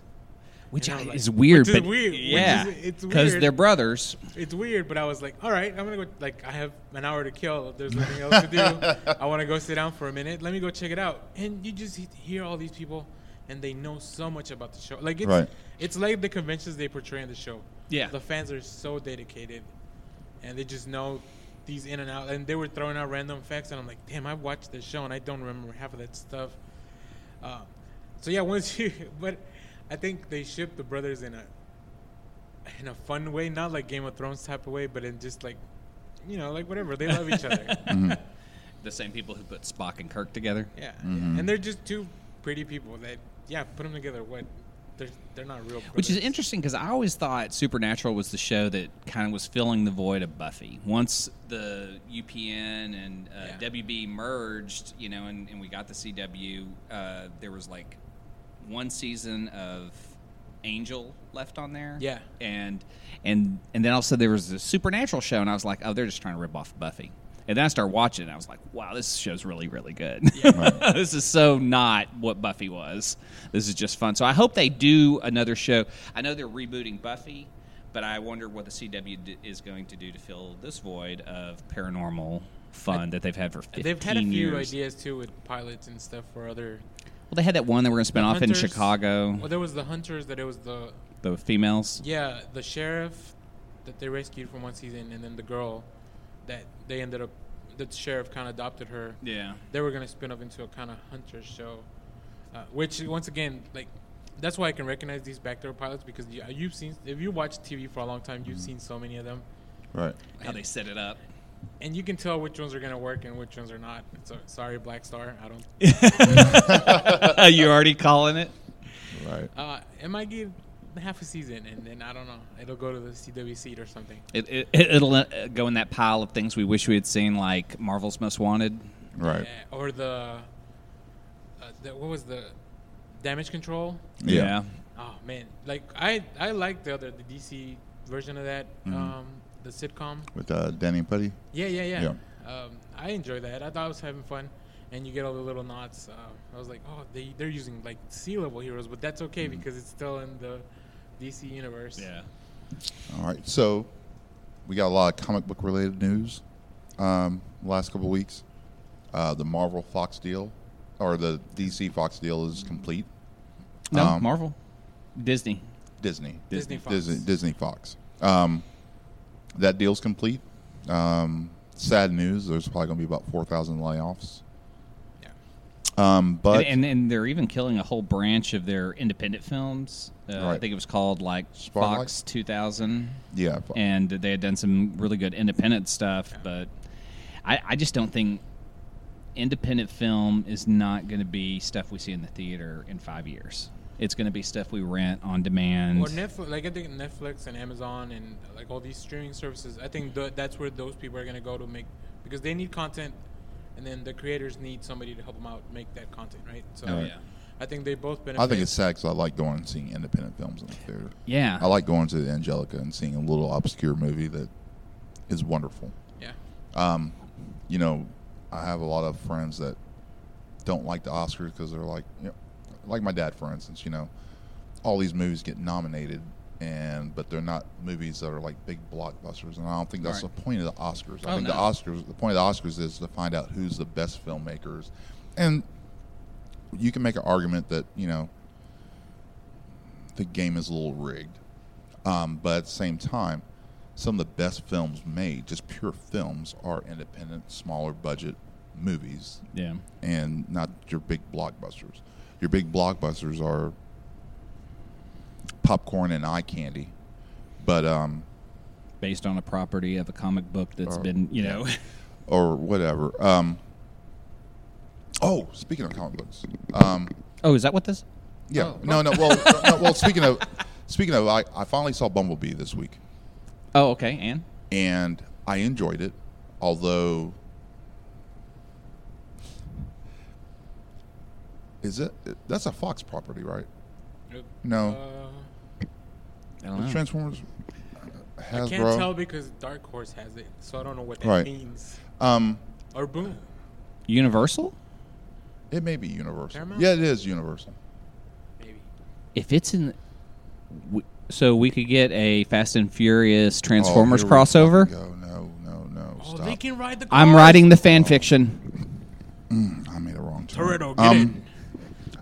Which I like- is weird, which is but weird, yeah, is- it's because they're brothers. It's weird, but I was like, all right, I'm gonna go. Like, I have an hour to kill. There's nothing else to do. I want to go sit down for a minute. Let me go check it out. And you just hear all these people, and they know so much about the show. Like, it's Right. it's like the conventions they portray in the show. Yeah. the fans are so dedicated, and they just know these in and out. And they were throwing out random facts, and I'm like, damn, I've watched this show, and I don't remember half of that stuff. Uh, so yeah, once you, but I think they ship the brothers in a in a fun way, not like Game of Thrones type of way, but in just like, you know, like whatever. They love each other. Mhm. The same people who put Spock and Kirk together. Yeah, Mhm. and they're just two pretty people that, yeah, put them together. What they're they're not real. Which is interesting because I always thought Supernatural was the show that kind of was filling the void of Buffy. Once the UPN and uh, Yeah. WB merged, you know, and, and we got the CW, uh, there was like one season of Angel left on there. Yeah. and and and then also there was the Supernatural show, and I was like, oh, they're just trying to rip off Buffy. And then I started watching it. and I was like, wow, this show's really, really good. this is so not what Buffy was. This is just fun. So I hope they do another show. I know they're rebooting Buffy, but I wonder what the CW d- is going to do to fill this void of paranormal fun that they've had for 15 They've had a few years. ideas too with pilots and stuff for other. Well, they had that one that we're going to spin The off in Chicago. Well, there was the hunters that it was the the females. yeah the sheriff that they rescued from one season, and then the girl that they ended up the sheriff kind of adopted her. Yeah. They were gonna spin off into a kind of hunter show, uh, which once again like. That's why I can recognize these backdoor pilots because you, you've seen if you watch TV for a long time, you've seen so many of them, Right. How they set it up. and you can tell which ones are gonna work and which ones are not. So sorry, Black Star, I don't. you already calling it? Right. Uh, it might get half a season, and then I don't know. It'll go to the CW seat or something. It, it, it'll uh, go in that pile of things we wish we had seen, like Marvel's Most Wanted. Right. Yeah, or the, uh, the what was the damage control? Yeah. Oh man, like I I like the other the DC version of that Mm-hmm. um, the sitcom. With uh, Danny and Putty. Yeah, yeah, yeah. Yeah. Um, I enjoy that. I thought I was having fun, and you get all the little knots. Uh, I was like, oh, they they're using like sea level heroes, but that's okay Mm-hmm. because it's still in the DC universe. Yeah. All right. So we got a lot of comic book related news um, last couple of weeks. Uh, the Marvel Fox deal, or the DC Fox deal, is complete. No, Um, Marvel. Disney. Disney. Disney Fox. Disney, Disney Fox. Um, that deal's complete. Um, sad news. There's probably going to be about four thousand layoffs. Yeah. Um, but and, and and they're even killing a whole branch of their independent films. Uh, I think it was called like Spotlight? Fox 2000, yeah, and they had done some really good independent stuff. But I, I just don't think independent film is not going to be stuff we see in the theater in five years. It's going to be stuff we rent on demand. Or Netflix, like I think Netflix and Amazon and like all these streaming services. I think th- that's where those people are going to go to make because they need content, and then the creators need somebody to help them out make that content, right? So Oh, yeah. I think they both benefit. I think it's sad because I like going and seeing independent films in the theater. yeah, I like going to the Angelika and seeing a little obscure movie that is wonderful. yeah, Um, you know, I have a lot of friends that don't like the Oscars because they're like, you know, like my dad, for instance. You know, all these movies get nominated, and but they're not movies that are like big blockbusters. And I don't think that's Right. the point of the Oscars. I Oh, think no. the Oscars, the point of the Oscars is to find out who's the best filmmakers, and you can make an argument that you know the game is a little rigged, um, but at the same time, some of the best films made, just pure films, are independent, smaller budget movies, yeah. and not your big blockbusters. Your big blockbusters are popcorn and eye candy, but um, Based on a property of a comic book that's Or- been, you know, or whatever. Um, oh, speaking of comic books, um, oh, is that what this? yeah, Oh. no, no. Well, no, well, speaking of, speaking of, I, I finally saw Bumblebee this week. Oh, okay, and and I enjoyed it, although is it that's a Fox property, right? No. Uh, I don't know. Transformers, I Hasbro. can't tell because Dark Horse has it, so I don't know what that Right. means. Um, Or Boom. Universal. It may be Universal. Paramount? Yeah, it is Universal. Maybe. If it's in, w- so we could get a Fast and Furious Transformers Oh, crossover. Go. No, no, no. Oh, Stop. they can ride the. I'm cars. writing the fan fiction. Mm, I made a wrong turn. Toretto, get um, in.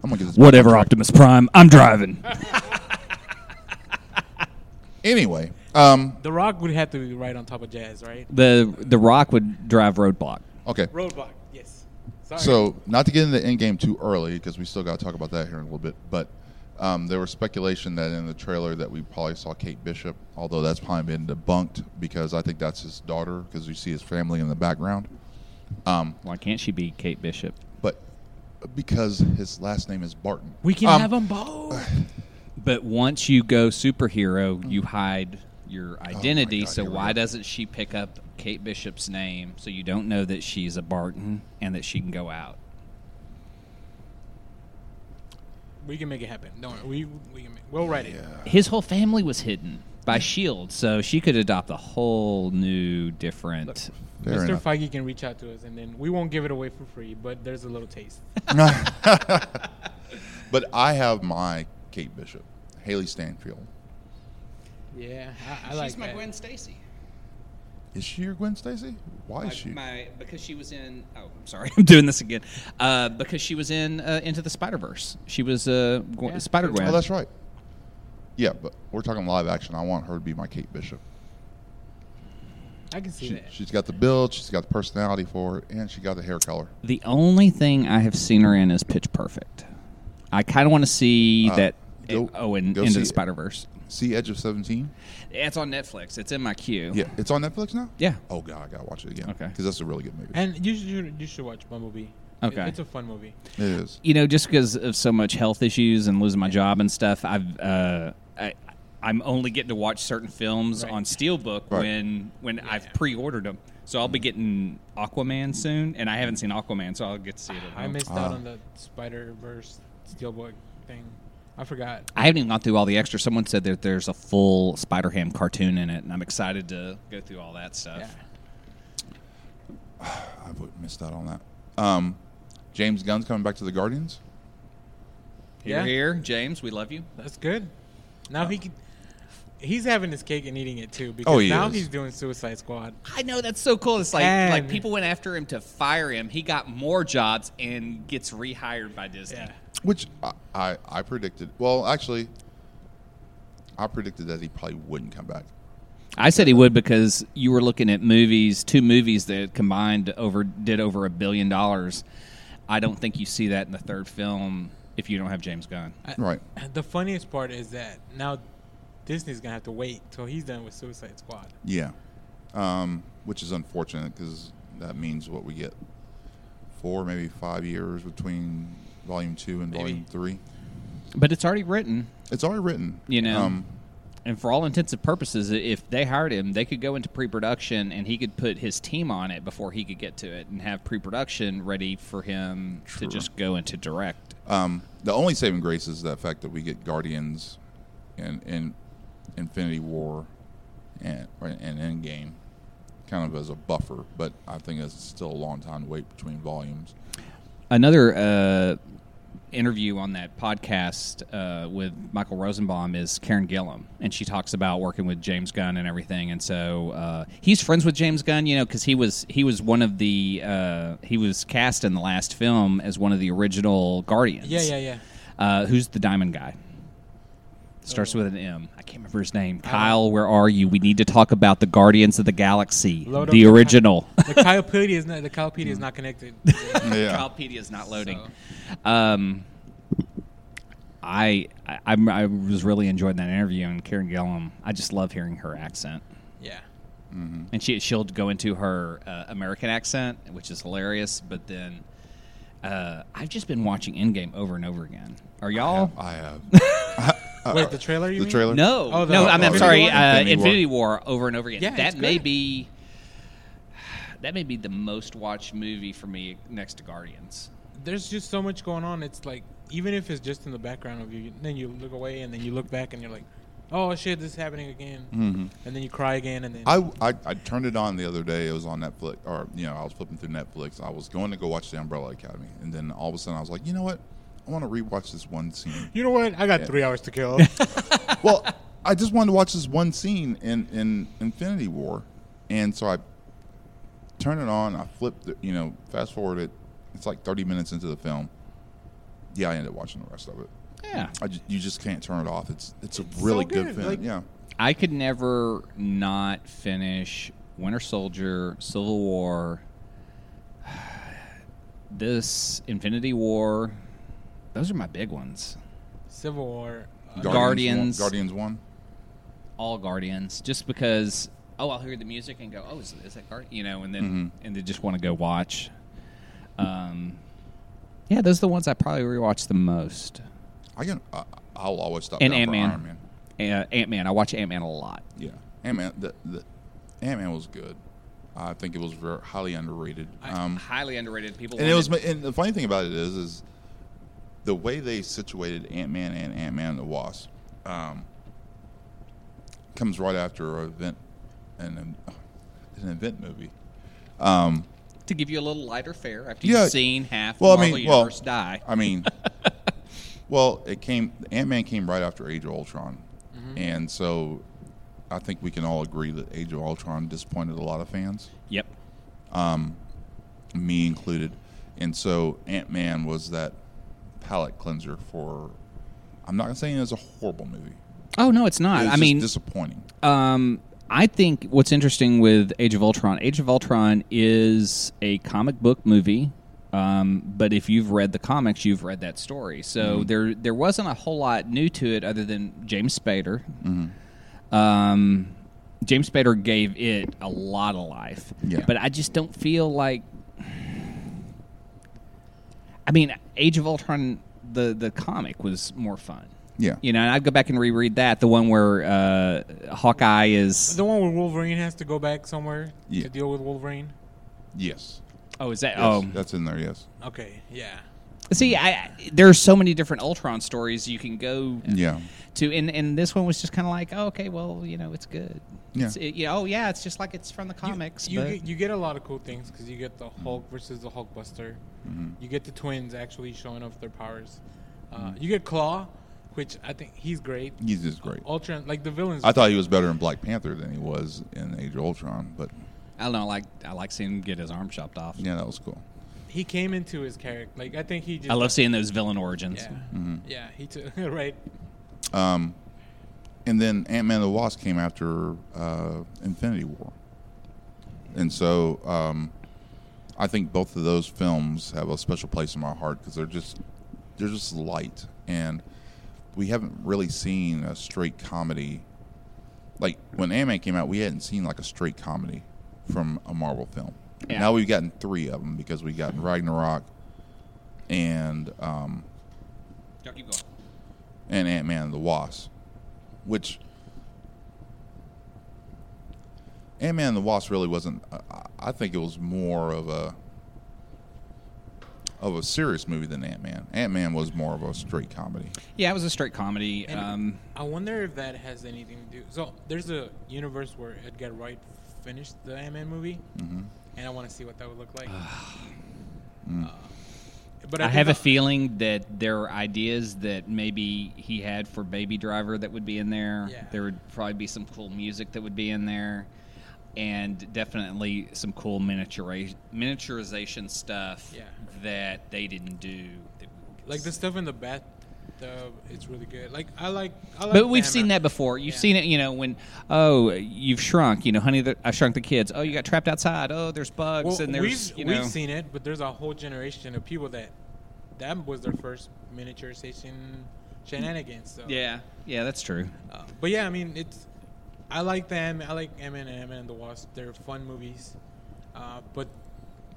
I'm gonna get this. Whatever, Optimus Prime. I'm driving. Anyway, um, The Rock would have to be right on top of Jazz, right? the The Rock would drive Roadblock. okay. Roadblock. Yes. Sorry. So, not to get into the end game too early, because we still got to talk about that here in a little bit. But um, there was speculation that in the trailer that we probably saw Kate Bishop, although that's probably been debunked because I think that's his daughter, because you see his family in the background. Um, Why can't she be Kate Bishop? but because his last name is Barton, we can Um, have them both. But once you go superhero, you hide your oh identity. God, so why go. doesn't she pick up Kate Bishop's name so you don't know that she's a Barton and that she can go out? We can make it happen. Don't worry. We we can. Make, we'll write it. His whole family was hidden by Shield, so she could adopt a whole new, different. Fair Mr. enough. Feige can reach out to us, and then we won't give it away for free, but there's a little taste. but I have my Kate Bishop, Hailee Steinfeld. Yeah, I, I like she's my that. Gwen Stacy. Is she your Gwen Stacy? Why My, is she? my because she was in. Oh, I'm sorry, I'm doing this again. Uh, because she was in uh, Into the Spider Verse. She was uh, Gwen, Yeah. Spider Gwen. Oh, that's right. Yeah, but we're talking live action. I want her to be my Kate Bishop. I can see She, that. she's got the build, she's got the personality for it, and she got the hair color. The only thing I have seen her in is Pitch Perfect. I kind of want to see Uh, that. go- oh, and Into the. Spider Verse. See Edge of Seventeen? It's on Netflix. It's in my queue. Yeah, it's on Netflix now. Yeah. Oh god, I gotta watch it again. Okay. because that's a really good movie. And you should you should watch Bumblebee. Okay. it's a fun movie. it is. you know, just because of so much health issues and losing my job and stuff, I've uh, I, I'm only getting to watch certain films Right. on Steelbook Right. when when I've pre-ordered them. So I'll be getting Aquaman soon, and I haven't seen Aquaman, so I'll get to see it. At I missed Ah. out on the Spider Verse Steelbook thing. I forgot. I haven't even gone through all the extras. Someone said that there's a full Spider Ham cartoon in it, and I'm excited to go through all that stuff. Yeah. I would- missed out on that. Um, James Gunn's coming back to the Guardians. Here, Yeah. here, James, we love you. That's good. Now he can. He's having his cake and eating it too because Oh, he now is. he's doing Suicide Squad. I know that's so cool. It's like And- like people went after him to fire him. He got more jobs and gets rehired by Disney. Yeah. Which I, I, I predicted. Well, actually, I predicted that he probably wouldn't come back. I said he would because you were looking at movies, two movies that combined over did over a billion dollars. I don't think you see that in the third film if you don't have James Gunn. I- Right. The funniest part is that now Disney's gonna have to wait till he's done with Suicide Squad. Yeah. Um, which is unfortunate because that means what we get four, maybe five years between volume two and Maybe. volume three. But it's already written, It's already written. you know. Um, and for all intents and purposes, if they hired him, they could go into pre-production and he could put his team on it before he could get to it and have pre-production ready for him True. to just go into direct. um, the only saving grace is the fact that we get Guardians and, and Infinity War and, and Endgame kind of as a buffer, but I think it's still a long time to wait between volumes. another uh, interview on that podcast uh, with Michael Rosenbaum is Karen Gillan, and she talks about working with James Gunn and everything. And so uh, he's friends with James Gunn, you know, because he was he was one of the uh, he was cast in the last film as one of the original Guardians. Yeah, yeah, yeah. Uh, who's the Diamond guy? Starts Oh. with an M. I can't remember his name. Kyle, where are you? We need to talk about the Guardians of the Galaxy, Load up the the original. The Kylepedia is not the Kylepedia is not connected. Yeah. Kylepedia is not loading. Um, I, I I'm- I was really enjoying that interview, and Karen Gillan. I just love hearing her accent, yeah. and she she'll go into her uh, American accent, which is hilarious. But then uh, I've just been watching Endgame over and over again. Are y'all? I have. Wait, the trailer? You the mean? trailer? No, Oh, the- no. I'm, I'm sorry. Uh, Infinity Infinity, War. War. over and over again. Yeah, that it's may good. be that may be the most watched movie for me next to Guardians. There's just so much going on. It's like even if it's just in the background of you, then you look away and then you look back and you're like, "Oh shit, this is happening again," Mhm. and then you cry again, and then I, I I turned it on the other day. It was on Netflix, or you know, I was flipping through Netflix. I was going to go watch The Umbrella Academy, and then all of a sudden, I was like, you know what? I want to rewatch this one scene. you know what? I got Yeah. three hours to kill. well, I just wanted to watch this one scene in in Infinity War, and so I turned it on. I flipped, it, you know, fast forward it. It's like thirty minutes into the film. Yeah, I ended up watching the rest of it. Yeah. I ju- you just can't turn it off. It's it's a It's really so good, good, film. like- yeah. I could never not finish Winter Soldier, Civil War, this Infinity War. Those are my big ones. Civil War. uh, Guardians. One, Guardians one. All Guardians, just because. Oh, I'll hear the music and go, "Oh, is, is that Guardian?" You know, and then Mhm. and they just want to go watch. Um, yeah, those are the ones I probably rewatch the most. I can. Uh, I'll always stop And Ant-Man. Iron Man. Uh, Ant Man. I watch Ant Man a lot. Yeah, Ant Man. The, the Ant Man was good. I think it was very highly underrated. Um, Highly underrated. People. and it was. And the funny thing about it is, is the way they situated Ant Man and Ant Man and the Wasp um, comes right after an event, an, an event movie. Um, to give you a little lighter fare after Yeah. you've seen half Well, I the Marvel mean, well, universe die. I mean, well, it came. Ant Man came right after Age of Ultron, and so I think we can all agree that Age of Ultron disappointed a lot of fans, Yep. me included. And so Ant Man was that palate cleanser for. I'm not saying it was a horrible movie. Oh no, it's It not. was I mean, disappointing. Um, I think what's interesting with Age of Ultron, Age of Ultron is a comic book movie. Um, but if you've read the comics, you've read that story. So Mm-hmm. there there wasn't a whole lot new to it other than James Spader. Mm-hmm. Um, James Spader gave it a lot of life. Yeah. But I just don't feel like. I mean, Age of Ultron, the the comic was more fun. Yeah. You know, and I'd go back and reread that, the one where uh, Hawkeye is. The one where Wolverine has to go back somewhere Yeah. to deal with Wolverine. Yes. Oh, is that? Yes, Oh, that's in there. Yes. Okay, yeah. see, I there are so many different Ultron stories you can go Yeah. to, and and this one was just kind of like, oh, okay, well, you know, it's good. Yeah. It's, it, you know, oh yeah, it's just like it's from the comics. You, but get, you get a lot of cool things because you get the Hulk versus the Hulkbuster. Mm-hmm. You get the twins actually showing off their powers. Uh, Mm-hmm. You get Klaue, which I think he's great. He's just great. Ultron, like the villains. I thought he was better in Black Panther than he was in Age of Ultron, but I don't know, like I like seeing him get his arm chopped off. yeah, that was cool. he came into his character. Like I think he just. I love seeing those villain origins. Yeah, Mm-hmm. yeah. He took right. Um, and then Ant Man and the Wasp came after uh, Infinity War, and so um, I think both of those films have a special place in my heart because they're just they're just light, and we haven't really seen a straight comedy. Like when Ant Man came out, we hadn't seen like a straight comedy from a Marvel film. Yeah. Now we've gotten three of them because we've gotten Ragnarok and um, Yeah, keep going. and Ant Man and the Wasp, which Ant Man and the Wasp really wasn't. I- I think it was more of a of a serious movie than Ant Man. Ant Man was more of a straight comedy. Yeah, it was a straight comedy. Um, I wonder if that has anything to do. So there's a universe where Edgar Wright finished the Ant Man movie, Mm-hmm. and I want to see what that would look like. Mm. Uh, but I think have a feeling that there are ideas that maybe he had for Baby Driver that would be in there. Yeah. There would probably be some cool music that would be in there, and definitely some cool miniaturiz- miniaturization stuff Yeah. that they didn't do. that like the stuff in the It's really good. Like I like. I like But we've seen that before. You've Yeah. seen it, you know, when oh you've shrunk, you know, honey, the, I shrunk the kids. Oh, you got trapped outside. Oh, there's bugs Well, and there's we've, you know. we've seen it, but there's a whole generation of people that that was their first miniaturization shenanigans. So. yeah, yeah, that's true. Uh, but yeah, I mean, it's. I like them. I like Ant-Man and Ant-Man and the Wasp. They're fun movies. Uh, but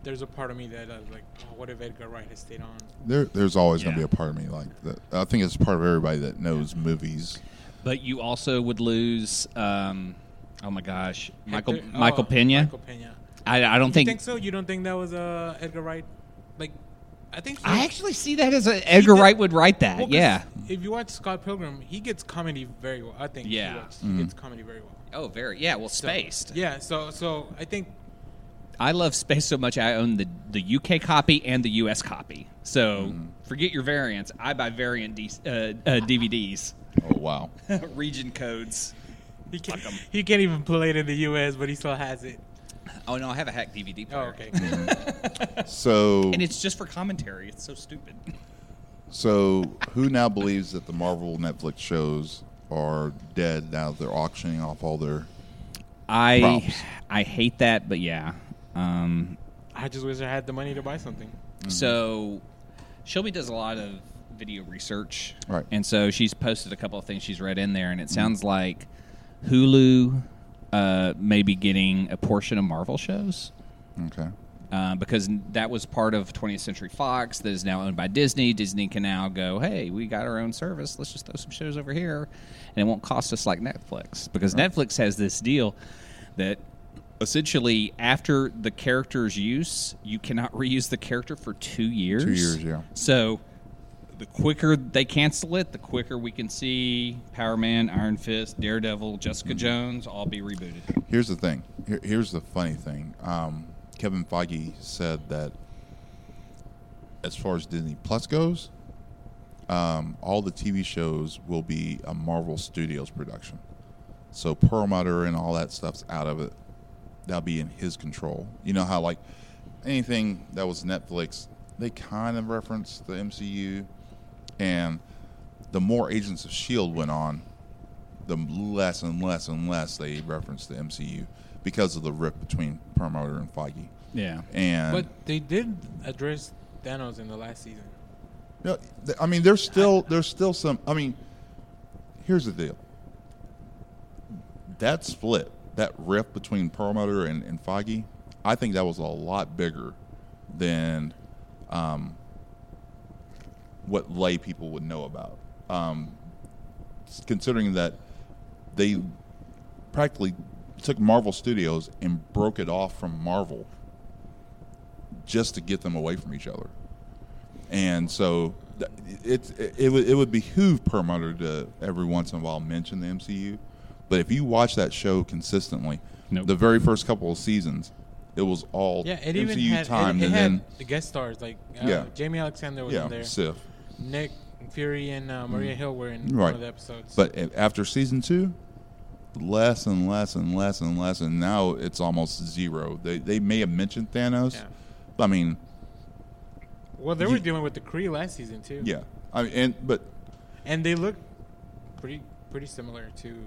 there's a part of me that I was like, oh, what if Edgar Wright had stayed on? There, there's always going to be a part of me like that. I think it's part of everybody that knows movies. But you also would lose. Um, oh my gosh, Michael Hector- oh, Michael Pena. Michael Pena. I, I don't You think. think, so? You don't think that was uh, Edgar Wright? Like, I think. I actually see that as a, Edgar did- Wright would write that. well, 'cause yeah. If you watch Scott Pilgrim, he gets comedy very well. I think. Yeah. He, works. Mhm. he gets comedy very well. Oh, very. Yeah. Well, So, spaced. yeah. So, so I think I love space so much. I own the the UK copy and the US copy. So forget your variants. I buy variant D, uh, uh, DVDs, Oh wow! region codes. he can't, he can't even play it in the U.S., but he still has it. Oh no, I have a hack DVD Oh, player. okay. So, And it's just for commentary. It's so stupid. so who now believes that the Marvel Netflix shows are dead now? that They're auctioning off all their. I Props. I hate that, but yeah. Um, I just wish I had the money to buy something. So, Shelby does a lot of video research, Right. And so she's posted a couple of things she's read in there, and it sounds like Hulu uh, may be getting a portion of Marvel shows. Okay. Uh, because that was part of 20th Century Fox that is now owned by Disney. Disney can now go, hey, we got our own service. Let's just throw some shows over here, and it won't cost us like Netflix. Because Netflix has this deal that essentially after the character's use, you cannot reuse the character for two years. Two years, yeah. So the quicker they cancel it, the quicker we can see Power Man, Iron Fist, Daredevil, Jessica Mm-hmm. Jones all be rebooted. Here's the thing. Here, here's the funny thing. Um, Kevin Feige said that as far as Disney Plus goes, um, all the TV shows will be a Marvel Studios production. So Perlmutter and all that stuff's out of it. That'll be in his control. You know how like anything that was Netflix, they kind of referenced the MCU, and the more Agents of Shield went on, the less and less and less they referenced the MCU because of the rift between Perlmutter and Feige. Yeah. And But they did address Thanos in the last season. No, th- I mean, there's still there's still some. I mean, here's the deal. That split, that rift between Perlmutter and, and I think that was a lot bigger than um, what lay people would know about. Um, considering that they practically took Marvel Studios and broke it off from Marvel just to get them away from each other and so it it, it would it would behoove Perlmutter to every once in a while mention the MCU, but if you watch that show consistently, Nope. the very first couple of seasons, it was all Yeah, it MCU even had, time, it and had then the guest stars like uh, Yeah. Jaimie Alexander was in there. Sif. Nick Fury and uh, Maria Hill were in Right. one of the episodes. But after season two, less and less and less and less, and now it's almost zero. They they may have mentioned Thanos, Yeah. but I mean, well, they you- were dealing with the Kree last season too. yeah, I mean, and but and they look pretty pretty similar to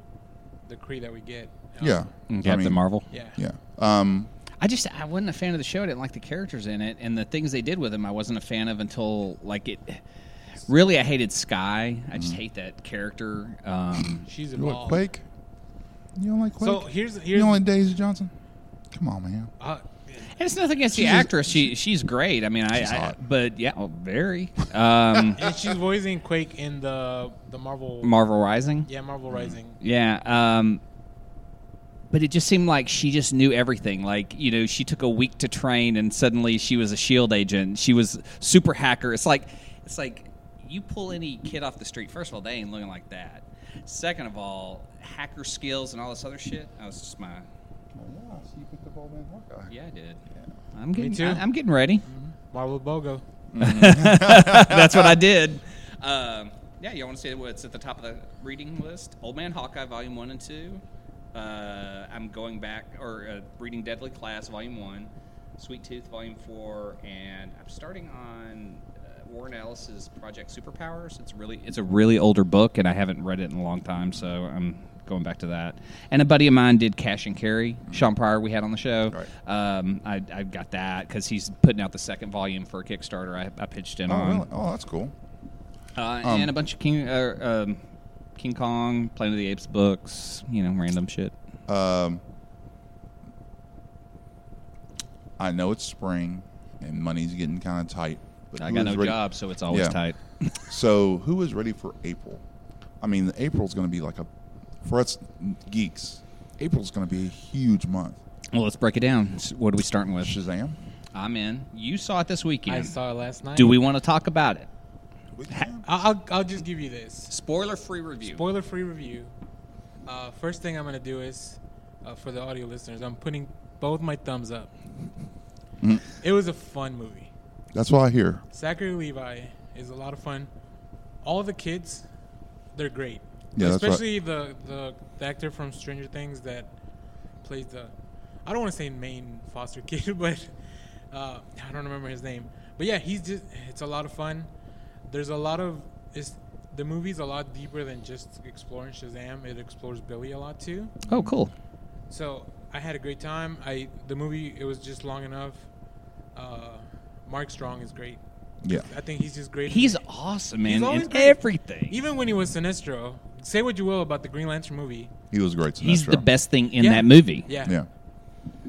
the Kree that we get. Um, yeah, I Captain mean, Marvel. Yeah. yeah. Um, I just I wasn't a fan of the show. I didn't like the characters in it, and the things they did with them, I wasn't a fan of until like it. Really, I hated Skye. I just hate that character. Um, She's you want. Quake? You don't like Quake? So here's you here's don't like Daisy Johnson? Come on, man. uh, and it's nothing against the She's a- actress. She she's great. I mean, I, She's I hot. but yeah, well, very um, and she's voicing Quake in the the Marvel Marvel Rising. yeah Marvel Rising. Yeah. Um, but it just seemed like she just knew everything. Like, you know, she took a week to train and suddenly she was a shield agent. She was super hacker. It's like it's like you pull any kid off the street, first of all, they ain't looking like that. Second of all, hacker skills and all this other shit. That was just my yeah, so you picked up Old Man Hawkeye. Yeah, I did. I'm getting too. I, am getting ready. Marvel BOGO. That's what I did. Um, yeah, you want to say what's at the top of the reading list? Old Man Hawkeye, Volume 1 and 2. Uh, I'm going back, or uh, reading Deadly Class, Volume 1. Sweet Tooth, Volume 4. And I'm starting on uh, Warren Ellis's Project Superpowers. It's really it's a really older book, and I haven't read it in a long time, so I'm going back to that. And a buddy of mine did Cash and Carry, Sean Pryor, we had on the show. Right. Um, I, I got that because he's putting out the second volume for a Kickstarter. I, I pitched in Oh, on, really? Oh, that's cool. uh, Um, and a bunch of King uh, um, King Kong, Planet of the Apes books. You know, random shit. Um, I know it's spring and money's getting kind of tight. But I got no ready- job, so it's always Yeah. tight. So who is ready for April? I mean, April's going to be like a for us geeks. April's going to be a huge month. Well, let's break it down. What are we starting with? Shazam. I'm in. You saw it this weekend. I saw it last night. Do we want to talk about it? We can. I'll, I'll I'll just give you this Spoiler-free review. spoiler free review. Uh, first thing I'm gonna do is uh, for the audio listeners, I'm putting both my thumbs up. Mhm. It was a fun movie. That's what I hear. Zachary Levi is a lot of fun. All the kids, they're great. Yeah, that's right. especially the, the the actor from Stranger Things that plays the I don't want to say main foster kid, but uh, I don't remember his name. But yeah, he's just it's a lot of fun. There's a lot of it's the movie's a lot deeper than just exploring Shazam. It explores Billy a lot too. oh, cool. So I had a great time. I the movie it was just long enough. Uh, Mark Strong is great. Yeah. I think he's just great. He's awesome, man. He's always in great. everything. even when he was Sinestro. Say what you will about the Green Lantern movie. He was great. He's the best thing in Yeah. that movie. Yeah. Yeah.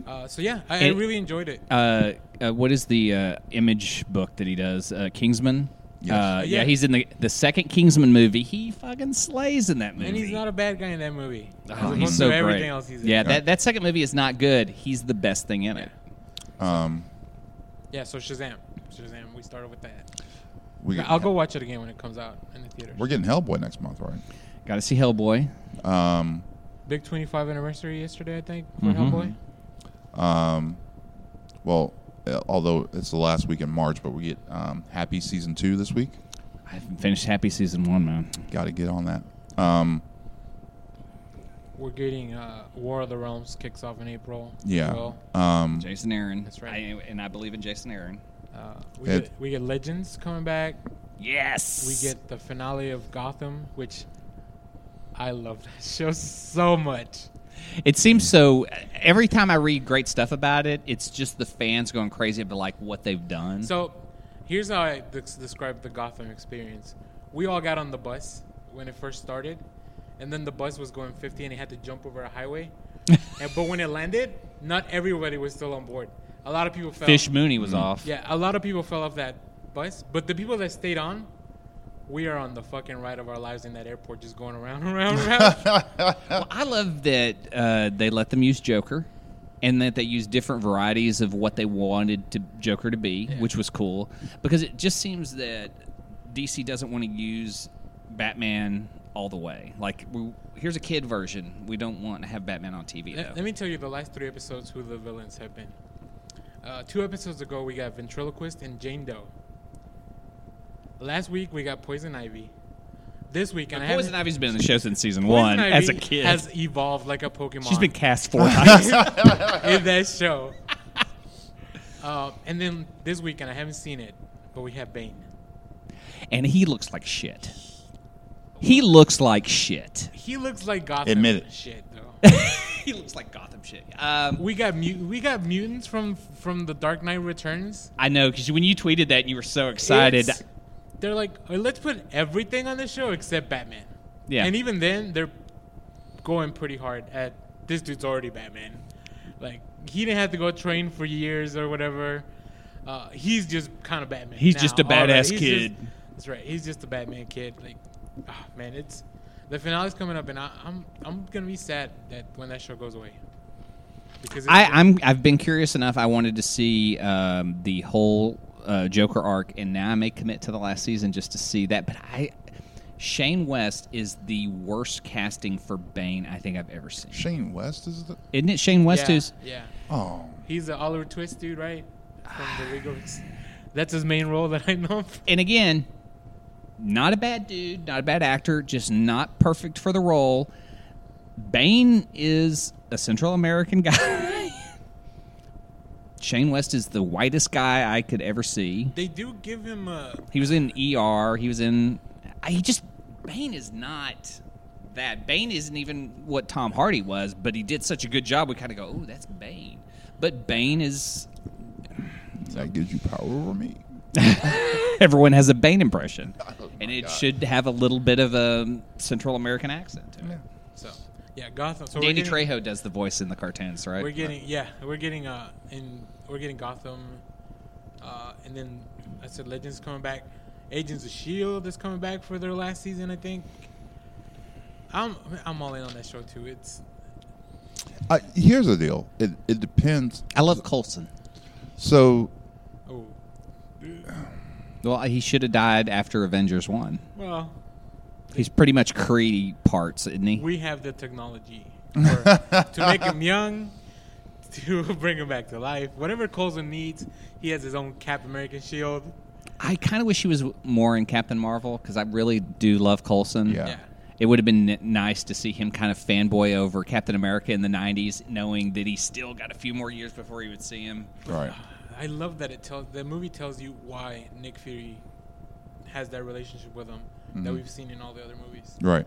Uh, so yeah, I, I And- really enjoyed it. Uh, uh, what is the uh, image book that he does? Uh, Kingsman. Yes. Uh, yeah. Yeah. he's in the the second Kingsman movie. He fucking slays in that movie. And he's not a bad guy in that movie. As Oh, opposed he's to so everything great. else he's in. yeah, that that second movie is not good. He's the best thing in it. Um, Yeah, so Shazam. Shazam, we started with that. we I'll go watch it again when it comes out in the theaters. We're getting Hellboy next month, right? Got to see Hellboy. Um, Big 25 anniversary yesterday, I think, for Mhm. Hellboy. um, well, uh, although it's the last week in March, but we get um, Happy season two this week. I haven't finished Happy season one, man. Got to get on that. Um, We're getting uh, War of the Realms kicks off in April. as yeah. Well, Um, Jason Aaron. That's right. I, and I believe in Jason Aaron. uh, we, Ed- get, we get Legends coming back. Yes. We get the finale of Gotham, which I love that show so much. It seems so. Every time I read great stuff about it, it's just the fans going crazy about like what they've done. So, here's how I des- describe the Gotham experience. We all got on the bus when it first started, and then the bus was going 50 and it had to jump over a highway. and, but when it landed, not everybody was still on board. A lot of people fell. Fish Mooney was mm-hmm. off. Yeah, a lot of people fell off that bus, but the people that stayed on, we are on the fucking ride of our lives in that airport, just going around, around, around. Well, I love that uh, they let them use Joker, and that they use different varieties of what they wanted to Joker to be, which was cool because it just seems that DC doesn't want to use Batman all the way. Like, we, here's a kid version. We don't want to have Batman on TV. let, let me tell you the last three episodes who the villains have been. Uh, two episodes ago, we got Ventriloquist and Jane Doe. Last week, we got Poison Ivy. This week, and I Poison haven't- Ivy's been in the show since season Poison one Ivy as a kid. has evolved like a Pokemon. She's been cast four times. in that show. Uh, and then this weekend, I haven't seen it, but we have Bane. and he looks like shit. He looks like shit. He looks like Gotham Admit it. shit though. he looks like Gotham shit. Um, we got mu- we got mutants from from the Dark Knight Returns. I know because when you tweeted that, you were so excited. It's- They're like, "Oh, let's put everything on the show except Batman. Yeah. And even then, they're going pretty hard at this dude's already Batman. Like he didn't have to go train for years or whatever. Uh, he's just kind of Batman. He's now just a badass He's kid. just- that's right. He's just a Batman kid. Like, oh, man, it's the finale's coming up, and I, I'm I'm gonna be sad that when that show goes away. Because I I'm I've been curious enough. I wanted to see um, the whole uh, Joker arc, and now I may commit to the last season just to see that. But I, Shane West is the worst casting for Bane I think I've ever seen. Shane West is the Isn't it Shane West yeah, who's? yeah. oh He's the Oliver Twist dude, right? From the League of That's his main role that I know. of. And again, not a bad dude, not a bad actor, just not perfect for the role. Bane is a Central American guy. Shane West is the whitest guy I could ever see. They do give him a. He was in ER. He was in. He just Bane is not that. Bane isn't even what Tom Hardy was, but he did such a good job. We kind of go, "Oh, that's Bane." But Bane is. that gives you power over me. Everyone has a Bane impression, Oh and it God. should have a little bit of a Central American accent to it. Yeah. So yeah, Gotham. So Danny getting, Trejo does the voice in the cartoons, right? We're getting yeah, we're getting uh in we're getting Gotham, uh, and then I said Legends coming back. Agents of Shield is coming back for their last season, I think. I'm I'm all in on that show too. It's I, here's the deal. It it depends. I love Coulson. So oh Well, he should have died after Avengers One. well He's pretty much Creedy parts, isn't he? we have the technology for, to make him young, to bring him back to life. Whatever Coulson needs, he has his own Cap American shield. I kind of wish he was more in Captain Marvel because I really do love Coulson. Yeah. Yeah. It would have been n- nice to see him kind of fanboy over Captain America in the 90s, knowing that he still got a few more years before he would see him. right. I love that it tells the movie tells you why Nick Fury has that relationship with him that Mhm. we've seen in all the other movies. Right.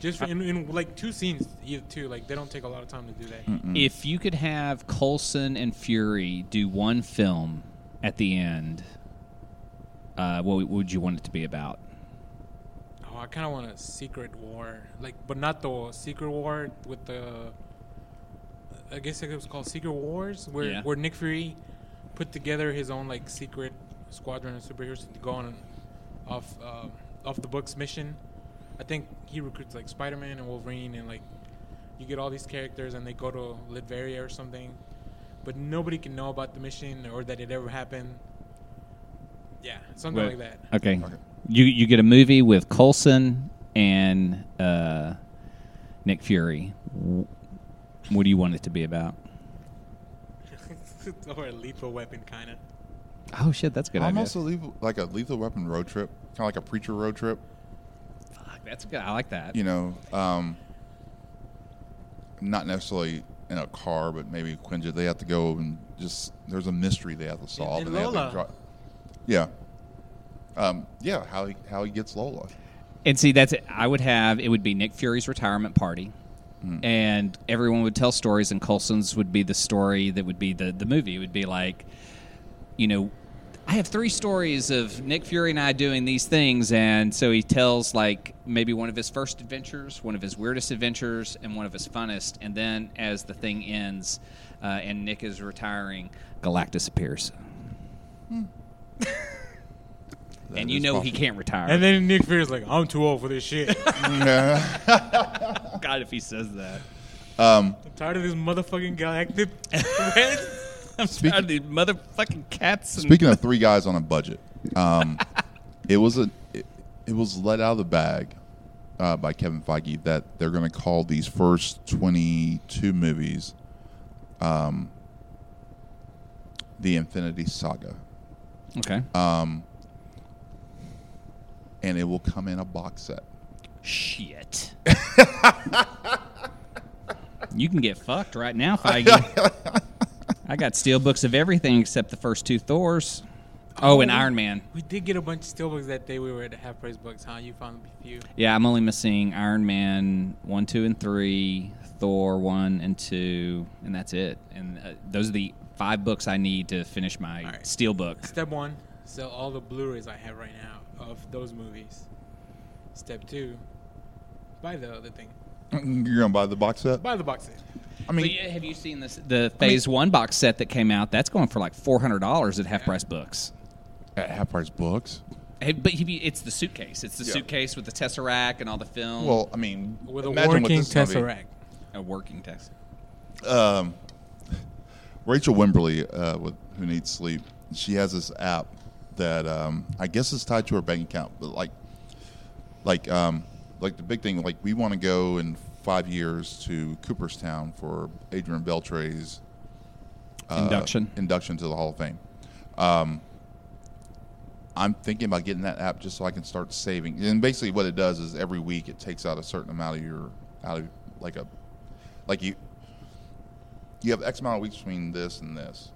Just for, in, in like two scenes, either two. Like they don't take a lot of time to do that. Mm-mm. If you could have Coulson and Fury do one film at the end, uh, what would you want it to be about? Oh, I kind of want a secret war, like, but not the secret war with the I guess it was called Secret Wars, where Yeah. where Nick Fury put together his own like secret squadron of superheroes to go on off uh, off the books mission. I think he recruits like Spider Man and Wolverine, and like you get all these characters, and they go to Latveria or something, but nobody can know about the mission or that it ever happened. Yeah, something Wait. like that. Okay. Okay. You you get a movie with Coulson and uh, Nick Fury. What do you want it to be about? or a lethal weapon, kind of. Oh shit, that's a good. idea. Almost a lethal, like a lethal weapon road trip, kind of like a preacher road trip. Fuck, that's good. I like that. You know, um, not necessarily in a car, but maybe Quinjet. They have to go and just there's a mystery they have to solve. and they have Lola. to dri- yeah, um, yeah. How he how he gets Lola. And see, that's it. I would have it would be Nick Fury's retirement party, and everyone would tell stories, and Coulson's would be the story that would be the the movie. It would be like, you know, I have three stories of Nick Fury and I doing these things, and so he tells like maybe one of his first adventures, one of his weirdest adventures, and one of his funnest, and then as the thing ends, uh, and Nick is retiring, Galactus appears. That and you is know he can't retire. And then Nick Fury's like, "I'm too old for this shit. Yeah. God, if he says that. um, I'm tired of this motherfucking galactic red." I'm Speaking- of these motherfucking cats. And Speaking of three guys on a budget, um, it was a it, it was let out of the bag uh, by Kevin Feige that they're going to call these first twenty two movies, um, the Infinity Saga, okay, um, and it will come in a box set. shit. you can get fucked right now, Feige. I got steel books of everything except the first two Thors. Oh, and Oh. Iron Man. We did get a bunch of steelbooks that day. We were at the half price books, huh? You found a few. Yeah, I'm only missing Iron Man one, two, and three, Thor one and two, and that's it. And uh, those are the five books I need to finish my right. steel book. Step one: sell all the Blu-rays I have right now of those movies. Step two: buy the other thing. You're going to buy the box set? Buy the box set. I mean, But yeah, have you seen this? The Phase One box set that came out. That's going for like four hundred dollars at Half Price Books. at half price books. Hey, But he, it's the suitcase. It's the Yeah. suitcase with the tesseract and all the film. Well, I mean, With a working this is gonna be. Tesseract. a working tesseract. um, Rachel Wimberly, uh, with Who Needs Sleep, she has this app that um, I guess is tied to her bank account. But like, like, um, like the big thing, like we want to go in five years to Cooperstown for Adrian Beltre's uh, Induction. induction to the Hall of Fame. Um, I'm thinking about getting that app just so I can start saving. And basically, what it does is every week it takes out a certain amount of your out of like a like you you have X amount of weeks between this and this,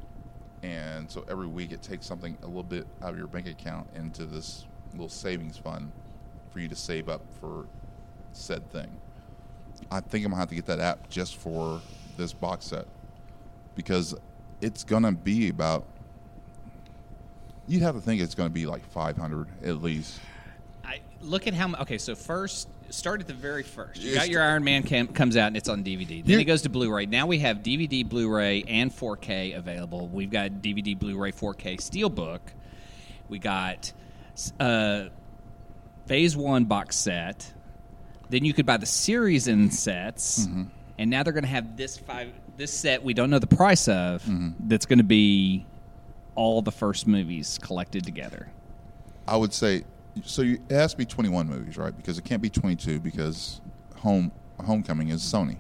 and so every week it takes something a little bit out of your bank account into this little savings fund for you to save up for said thing. I think I'm gonna have to get that app just for this box set because it's gonna be about. You'd have to think it's gonna be like 500 at least. I look at how. Okay, so first, start at the very first. You got your Iron Man cam, comes out and it's on DVD. Then it goes to Blu-ray. Now we have DVD, Blu-ray, and 4K available. We've got DVD, Blu-ray, 4K Steelbook. We got uh, Phase One box set. Then you could buy the series in sets, Mm-hmm. and now they're going to have this five this set we don't know the price of. Mm-hmm. That's going to be all the first movies collected together. I would say so. You, it has to be 21 movies, right? Because it can't be 22 because home Homecoming is Sony.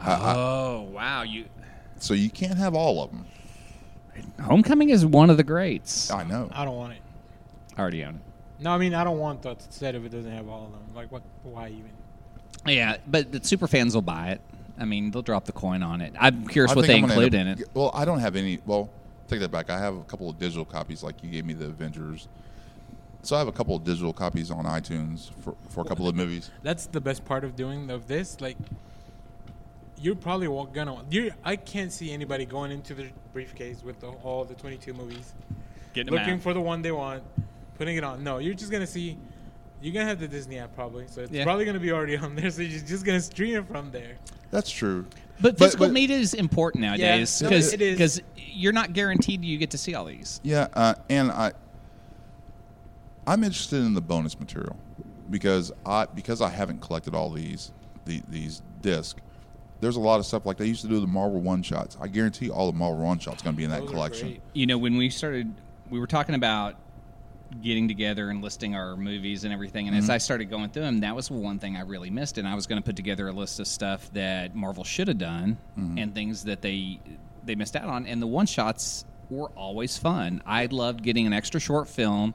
I- I- oh wow, you so you can't have all of them. Homecoming is one of the greats. I know. I don't want it. I already own it. No, I mean I don't want the set if it doesn't have all of them. Like what? Why even? Yeah, but the super fans will buy it. I mean, they'll drop the coin on it. I'm curious I what they I'm gonna include in it. Well, I don't have any. Well, take that back. I have a couple of digital copies, like you gave me the Avengers. So I have a couple of digital copies on iTunes for, for a couple of movies. That's the best part of doing of this. Like, you're probably gonna. You, I can't see anybody going into the briefcase with the, all the 22 movies, Getting looking for the one they want, putting it on. No, you're just gonna see. You're gonna have the Disney app probably, so it's Yeah. probably gonna be already on there. So you're just gonna stream it from there. That's true. But But- physical but- media is important nowadays no, because it is. you're not guaranteed you get to see all these. Yeah, uh, and I, I'm interested in the bonus material because I because I haven't collected all these the, these discs. There's a lot of stuff like they used to do the Marvel one shots. I guarantee all the Marvel one shots going to be in that Those are collection. great. You know, when we started, we were talking about getting together and listing our movies and everything. And Mm-hmm. as I started going through them, that was one thing I really missed. And I was going to put together a list of stuff that Marvel should have done Mm-hmm. and things that they they missed out on. And the one shots were always fun. I loved getting an extra short film.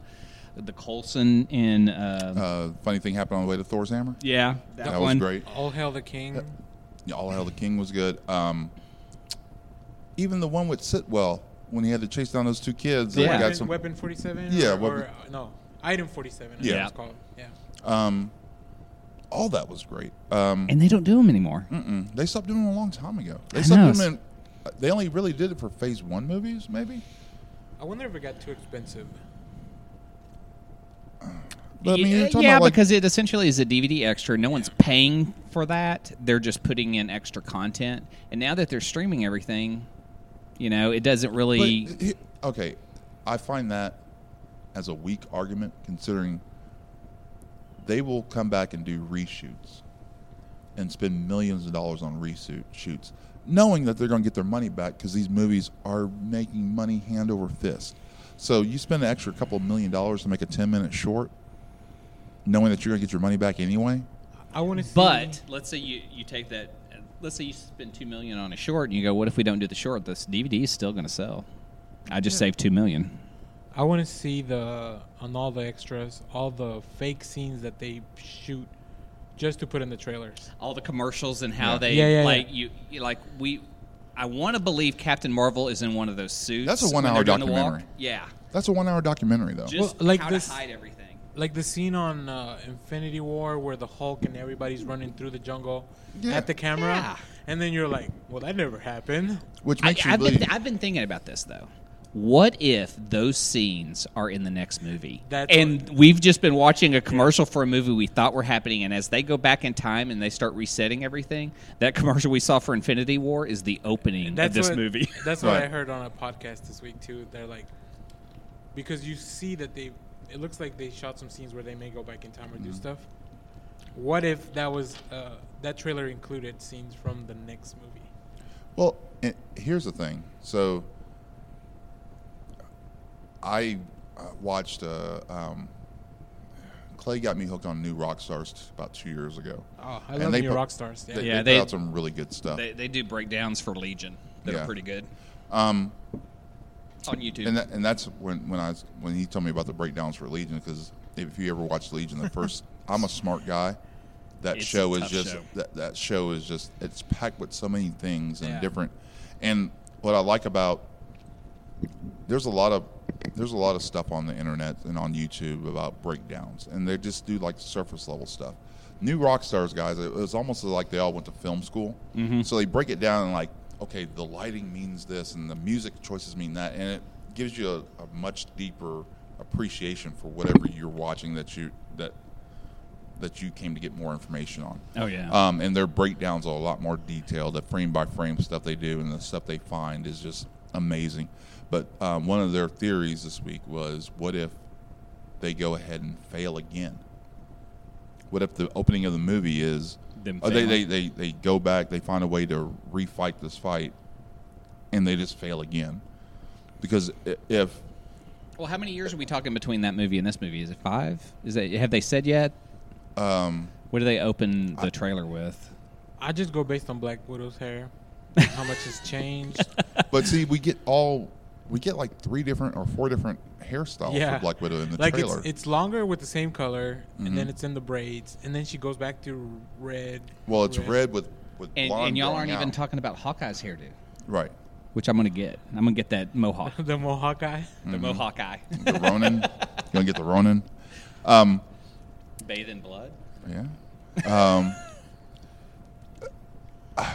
The Coulson in uh, Uh, funny thing happened on the way to Thor's hammer. yeah, that, That was great. All hail the king. Yeah, All Hail the King was good. Um, even the one with Sitwell when he had to chase down those two kids. Yeah. that got weapon, some. weapon 47? Yeah, Or, weapon- or, uh, no, item 47. Yeah. Yeah. It's called. Yeah. Um, all that was great. Um, And they don't do them anymore. mm-mm. they stopped doing them a long time ago. They I stopped know. doing them in. They only really did it for Phase One movies, maybe. I wonder if it got too expensive. But I mean, yeah, yeah, like because it essentially is a DVD extra. No one's paying for that. They're just putting in extra content. And now that they're streaming everything, you know, it doesn't really. But, he- okay, I find that as a weak argument, considering they will come back and do reshoots and spend millions of dollars on reshoots, shoots, knowing that they're going to get their money back because these movies are making money hand over fist. So you spend an extra couple million dollars to make a ten minute short, knowing that you're going to get your money back anyway. I want to see. but let's say you, you take that. Let's say you spend two million on a short, and you go, "What if we don't do the short? This DVD is still going to sell." I just saved two million. I want to see the on all the extras, all the fake scenes that they shoot just to put in the trailers. all the commercials and how Yeah. they Yeah, yeah, like yeah. you, you like we I want to believe Captain Marvel is in one of those suits. That's a when one-hour they're doing the walk. documentary. Yeah, That's a one hour documentary, though. just Well, like how this- to hide everything. Like the scene on uh, Infinity War where the Hulk and everybody's running through the jungle Yeah. at the camera, Yeah. and then you're like, "Well, that never happened." Which I, makes you I've, believe. been, I've been thinking about this though. What if those scenes are in the next movie? That's and we've just been watching a commercial for a movie we thought were happening, and as they go back in time and they start resetting everything, that commercial we saw for Infinity War is the opening of this what, movie. That's what I heard on a podcast this week too. They're like, because you see that they, it looks like they shot some scenes where they may go back in time or Mm-hmm. do stuff. What if that was uh, that trailer included scenes from the next movie? Well, and here's the thing. So, I uh, watched. Uh, um, Clay got me hooked on New Rockstars about two years ago. Oh, I And love they New put- Rock Stars. Yeah. They, Yeah, they, they- put out some really good stuff. they, they do breakdowns for Legion that Yeah. are pretty good um, on YouTube. and that, and that's when when I was, when he told me about the breakdowns for Legion because if you ever watched Legion, the first I'm a smart guy. That It's show is just show. that that show is just it's packed with so many things and Yeah. different. And what I like about there's a lot of there's a lot of stuff on the internet and on YouTube about breakdowns, and they just do like surface level stuff. New rock stars guys, it was almost like they all went to film school, Mm-hmm. so they break it down and like, okay, the lighting means this, and the music choices mean that, and it gives you a, a much deeper appreciation for whatever you're watching that you that that you came to get more information on. oh yeah. Um, and their breakdowns are a lot more detailed. The frame by frame stuff they do and the stuff they find is just amazing. But um, one of their theories this week was what if they go ahead and fail again? What if the opening of the movie is Them oh, they, they, they, they go back, they find a way to refight this fight, and they just fail again? Because if Well, how many years are we talking between that movie and this movie? Is it five? Is that have they said yet? um, What do they open the trailer with? I just go based on Black Widow's hair, how much has changed. but see, we get all we get like three different or four different hairstyles Yeah. for Black Widow in the like trailer. it's it's longer with the same color, and then Mhm. it's in the braids, and then she goes back to red. Well, it's red with with And, blonde and y'all aren't even talking about Hawkeye's hairdo, right. which I'm gonna get. I'm gonna get that mohawk, the Mohawk guy. the mohawk eye, The Ronin. you gonna get the Ronin? Um, bathe in blood. yeah. Um,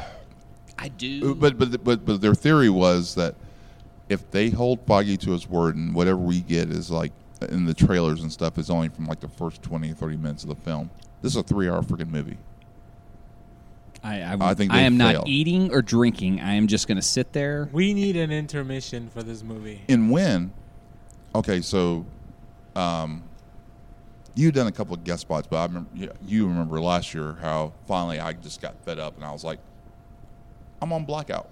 I do. but but but but their theory was that if they hold Feige to his word and whatever we get is like in the trailers and stuff is only from like the first 20 or 30 minutes of the film. This is a three hour freaking movie. I, I, I think I am fail. not eating or drinking. I am just going to sit there. We need an intermission for this movie. And when? Okay, so, um, you done a couple of guest spots, but I remember you- you remember last year how finally I just got fed up and I was like, I'm on blackout.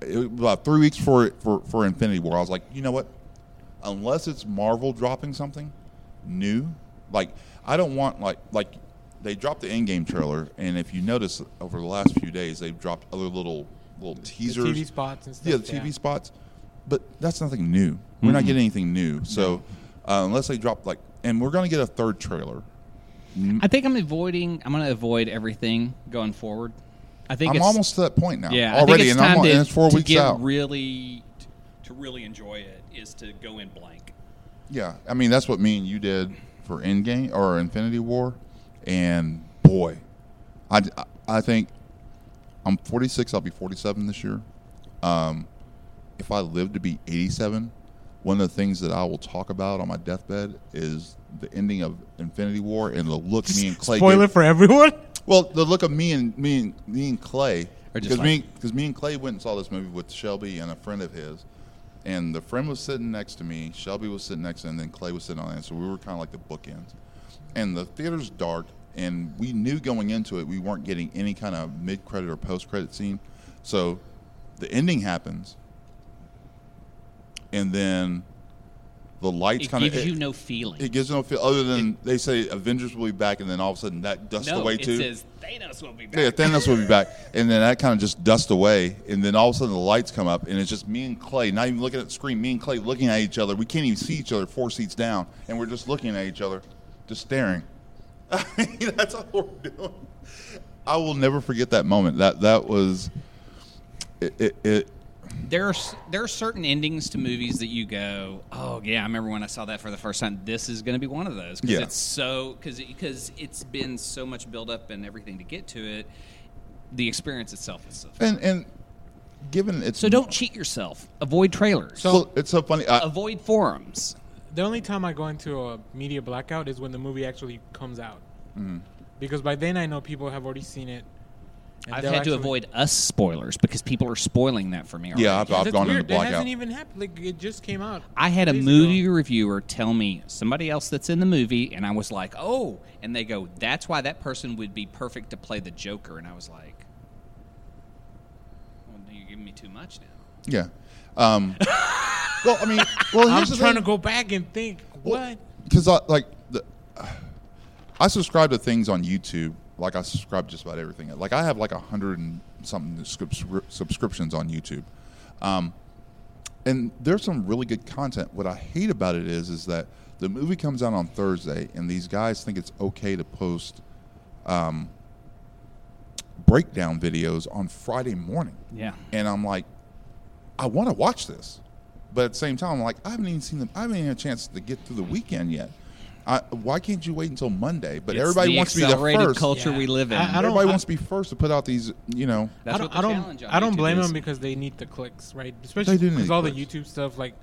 It was about three weeks for for for Infinity War, I was like, you know what? Unless it's Marvel dropping something new, like I don't want like like they dropped the Endgame trailer, and if you notice over the last few days, they've dropped other little little The teasers, TV spots and stuff. yeah, the TV spots, but that's nothing new. We're not getting anything new. So uh, unless they drop like, and we're going to get a third trailer. I think I'm avoiding. I'm going to avoid everything going forward. I think I'm it's, almost to that point now. yeah. I already, think it's and, I'm, to, and it's four to weeks get out. really to really enjoy it is to go in blank. yeah, I mean that's what me and you did for Endgame or Infinity War, and boy, I, I think I'm 46. I'll be 47 this year. Um, if I live to be 87, one of the things that I will talk about on my deathbed is the ending of Infinity War and the look me and Clay. Spoiler gave- for everyone. Well, the look of me and me and me and Clay, because like- me because me and Clay went and saw this movie with Shelby and a friend of his, and the friend was sitting next to me, Shelby was sitting next to, him, and then Clay was sitting on the end, so we were kind of like the bookends. And the theater's dark, and we knew going into it we weren't getting any kind of mid credit or post credit scene, so the ending happens, and then the lights It kind of gives you no feeling. it gives no feel other than they say Avengers will be back, and then all of a sudden that dusts no, away it too. It says Thanos will be back. Yeah, Thanos will be back, and then that kind of just dusts away, and then all of a sudden the lights come up, and it's just me and Clay, not even looking at the screen, me and Clay looking at each other. We can't even see each other four seats down, and we're just looking at each other, just staring. I mean, that's all we're doing. I will never forget that moment. That that was it. it, it there are there are certain endings to movies that you go, oh yeah, I remember when I saw that for the first time. This is going to be one of those because Yeah. it's so because because it's been so much build up and everything to get to it. The experience itself is so. and and given it's So don't cheat yourself. Avoid trailers. So it's so funny. I, avoid forums. The only time I go into a media blackout is when the movie actually comes out. Mm-hmm. Because by then I know people have already seen it. And I've they'll had to avoid us spoilers because people are spoiling that for me. Already. yeah, I've, I've That's gone weird. into It hasn't even happened. Like it just came out. I had a movie ago. reviewer tell me somebody else that's in the movie, and I was like, "Oh!" And they go, "That's why that person would be perfect to play the Joker." And I was like, "Well, you're giving me too much now." Yeah. Um, well, I mean, well, I'm the trying thing. to go back and think. What? because I like the, I subscribe to things on YouTube. Like I subscribe just about everything. Like I have like a hundred and something subscriptions on YouTube, um, and there's some really good content. What I hate about it is, is that the movie comes out on Thursday, and these guys think it's okay to post um, breakdown videos on Friday morning. Yeah. And I'm like, I want to watch this, but at the same time, I'm like, I haven't even seen them. I haven't even had a chance to get through the weekend yet. I, why can't you wait until Monday? But It's everybody the wants to be the accelerated first. culture Yeah. we live in. I- I don't- everybody wants to be first to put out these. You know, That's I don't. the I don't. challenge on I don't blame is. them because they need the clicks, right? Especially because all the. YouTube stuff, like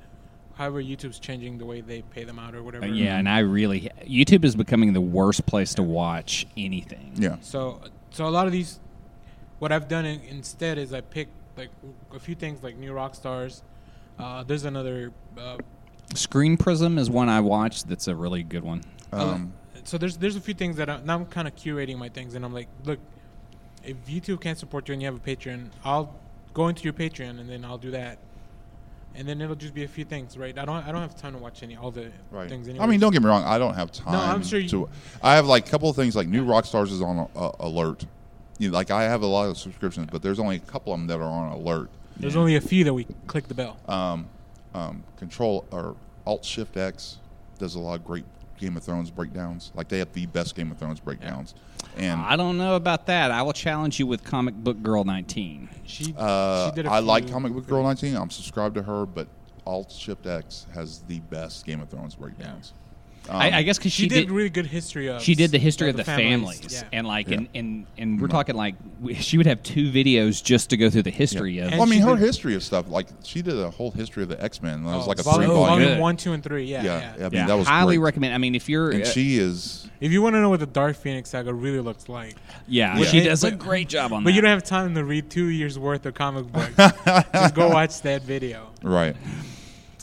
however YouTube's changing the way they pay them out or whatever. Uh, yeah, and I really YouTube is becoming the worst place to watch anything. yeah, So, so a lot of these, what I've done in, instead is I pick like a few things like new rock stars. Uh, there's another. Uh, ScreenPrism is one I watched. That's a really good one. um, so there's there's a few things that I, now I'm kind of curating my things, and I'm like, look, if YouTube can't support you and you have a Patreon, I'll go into your Patreon and then I'll do that, and then it'll just be a few things, right? I don't I don't have time to watch any all the right. things. I mean, don't get me wrong. I don't have time. No, I'm sure you- to. I have like a couple of things like New Rockstars is on uh, alert. You know, like I have a lot of subscriptions, but there's only a couple of them that are on alert. There's only a few that we click the bell. um, um, Control or Alt Shift X does a lot of great Game of Thrones breakdowns. Like they have the best Game of Thrones breakdowns, and I don't know about that. I will challenge you with Comic Book Girl 19. She, uh, she did a I like Comic Book Girl 19. I'm subscribed to her, but Alt Shift X has the best Game of Thrones breakdowns. Um, I, I guess because She, she, did, did. really good history of. she did the history of of the, families, families, yeah. and like, Yeah. and, and and we're talking like she would have two videos just to go through the history of. And well, I mean, her did- history of stuff like she did a whole history of the X Men. That was Oh, like a volume, three volume. volume good. one, two, and three. Yeah, Yeah, yeah. I mean, yeah, that was highly great. recommend. I mean, if you're, And uh, she is. If you want to know what the Dark Phoenix saga really looks like, yeah, Yeah. she But- does a great job on but that. But you don't have time to read two years worth of comic books, just go watch that video. Right.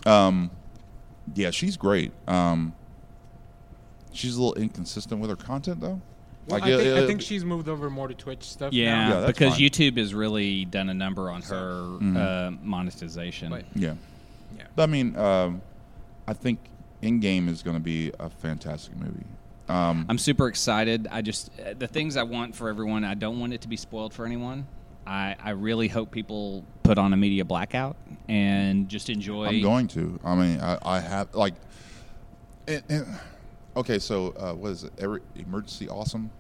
Um, yeah, she's great. Um, she's a little inconsistent with her content, though. Well, Like, I, think, it- I think she's moved over more to Twitch stuff. yeah, now. Yeah, because fine. YouTube has really done a number on her Mhm. uh, monetization. But- Yeah. Yeah. But I mean, um, I think Endgame is going to be a fantastic movie. Um, I'm super excited. I just uh, the things I want for everyone. I don't want it to be spoiled for anyone. I, I really hope people put on a media blackout and just enjoy. I'm going to. I mean, I, I have like. And, and, okay, so uh, what is it? Every, Emergency Awesome,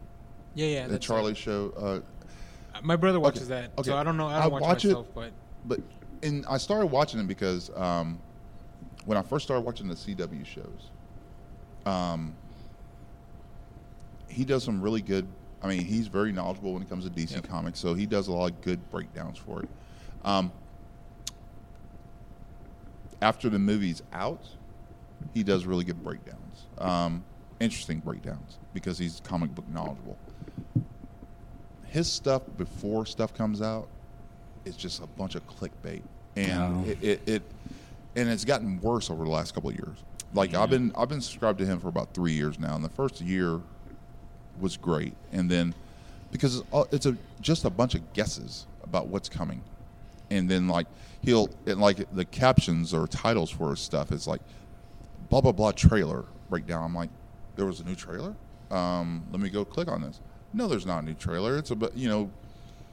yeah, yeah. the Charlie show. Uh. My brother watches Okay, that, okay. so I don't know. I I don't watch, watch it. but but and I started watching it because um, when I first started watching the CW shows, um, he does some really good. I mean, he's very knowledgeable when it comes to DC Yep. Comics, so he does a lot of good breakdowns for it. Um, after the movie's out, he does really good breakdowns, um, interesting breakdowns because he's comic book knowledgeable. His stuff before stuff comes out is just a bunch of clickbait, and Oh. it, it, it and it's gotten worse over the last couple of years. Like I've been I've been subscribed to him for about three years now, and the first year was great, and then because it's, all- it's a just a bunch of guesses about what's coming, and then like he'll and like the captions or titles for his stuff is like blah blah blah trailer breakdown. I'm like, there was a new trailer. Um, let me go click on this. No, there's not a new trailer. It's a bu- you know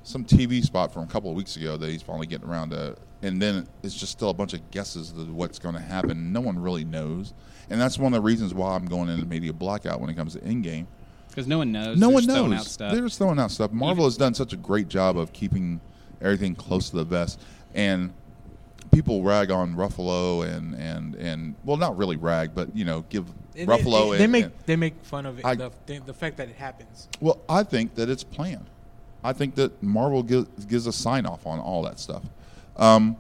some TV spot from a couple of weeks ago that he's finally getting around to, and then it's just still a bunch of guesses of what's going to happen. No one really knows, and that's one of the reasons why I'm going into media blackout when it comes to Endgame. because no one knows. No They're one knows. Out stuff. They're just throwing out stuff. Marvel has done such a great job of keeping everything close to the vest, and people rag on Ruffalo and and and well, not really rag, but you know, give Ruffalo. They, they and, make and- they make fun of it, I- the, the the fact that it happens. well, I think that it's planned. I think that Marvel gives, gives a sign off on all that stuff. Um,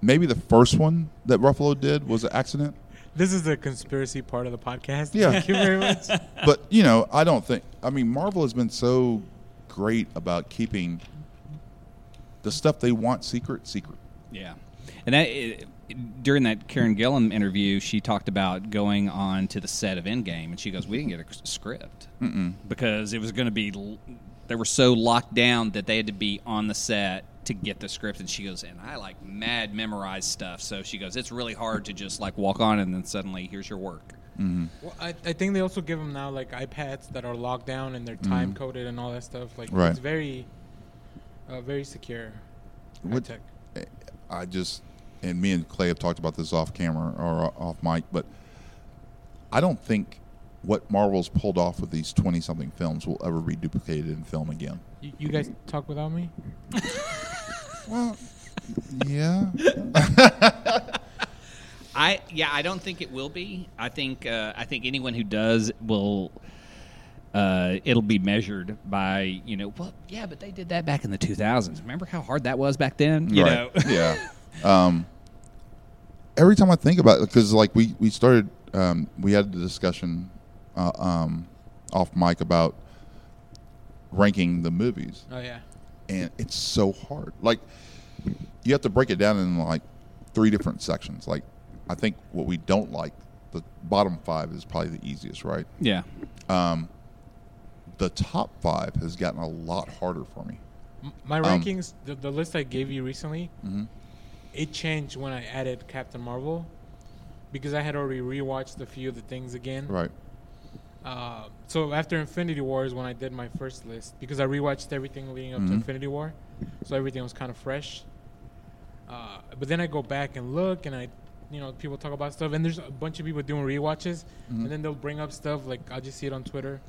maybe the first one that Ruffalo did was an accident, This is the conspiracy part of the podcast. Yeah. Thank you very much. but you know, I don't think. I mean, Marvel has been so great about keeping the stuff they want secret secret. Yeah, and that it, during that Karen Gillan interview, she talked about going on to the set of Endgame, and she goes, "We didn't get a script because it was going to be." They were so locked down that they had to be on the set to get the script, and she goes, "And I like mad memorize stuff." So she goes, "It's really hard to just like walk on and then suddenly here's your work." Well, I, I think they also give them now like iPads that are locked down and they're time coded and all that stuff. Like Right. it's very, uh, very secure. High What- tech. I just and me and Clay have talked about this off camera or off mic, but I don't think what Marvel's pulled off with these twenty something films will ever be duplicated in film again. You, you guys talk without me? Well, yeah, I yeah, I don't think it will be. I think uh, I think anyone who does will. Uh, it'll be measured by you know. Well, yeah, but they did that back in the 2000s. Remember how hard that was back then? You know. right, yeah. Um, every time I think about it, because like we we started, um, we had the discussion uh, um, off mic about ranking the movies, Oh yeah. and it's so hard. Like you have to break it down in like three different sections. Like I think what we don't like, the bottom five is probably the easiest, right? yeah. Um, the top five has gotten a lot harder for me. M- My Um, rankings, the, the list I gave you recently, Mhm. It changed when I added Captain Marvel because I had already rewatched a few of the things again. Right. Uh, so after Infinity War is when I did my first list because I rewatched everything leading up to Mhm. Infinity War, so everything was kind of fresh. Uh, but then I go back and look, and I, you know, people talk about stuff, and there's a bunch of people doing rewatches, Mhm. and then they'll bring up stuff like I'll just see it on Twitter,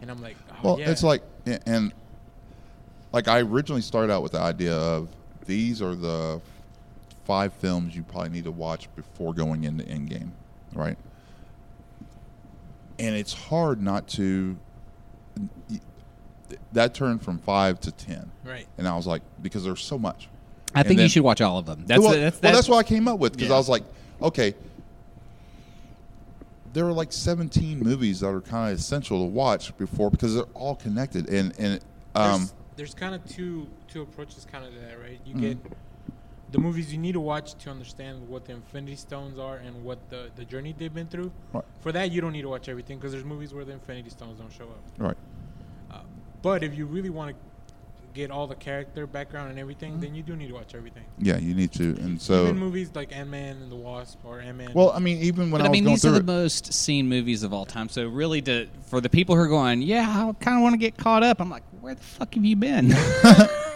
and I'm like, oh, Well, yeah. it's like, and like I originally started out with the idea of these are the five films you probably need to watch before going into Endgame, right? and it's hard not to. That turned from five to ten, Right. and I was like, because there's so much. I And think you should watch all of them. That's well, that's, well, that's, that's what I came up with because Yeah. I was like, okay, there are like 17 movies that are kind of essential to watch before because they're all connected, and and um, there's, there's kind of two two approaches kind of to that, right? You Mhm. get the movies you need to watch to understand what the Infinity Stones are and what the the journey they've been through. Right. For that, you don't need to watch everything because there's movies where the Infinity Stones don't show up. right, Uh, but if you really want to get all the character background and everything, Mm-hmm. then you do need to watch everything. yeah, you need to, and so Even movies like Ant Man and the Wasp or Ant Man. well, I mean, even when But I I was mean, going these are the it, most seen movies of all time. So really, to for the people who are going, yeah, I kind of want to get caught up. I'm like, where the fuck have you been?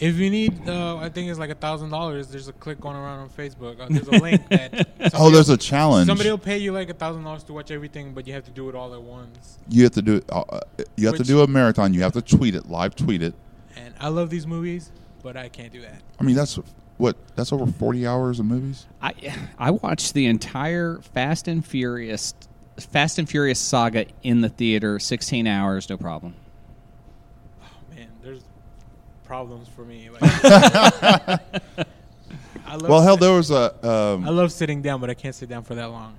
if you need, uh, I think it's like a thousand dollars. There's a click going around on Facebook. Uh, there's a link that. oh, there's a challenge. Somebody will pay you like a thousand dollars to watch everything, but you have to do it all at once. you have to do it. Uh, uh, you have to do a marathon. You have to tweet it, live tweet it. And I love these movies, but I can't do that. I mean, that's what that's over 40 hours of movies. I I watched the entire Fast and Furious Fast and Furious saga in the theater, 16 hours, no problem. Man, there's problems for me. Like, I love Well, hell, there was a. I Um, love sitting down, but I can't sit down for that long.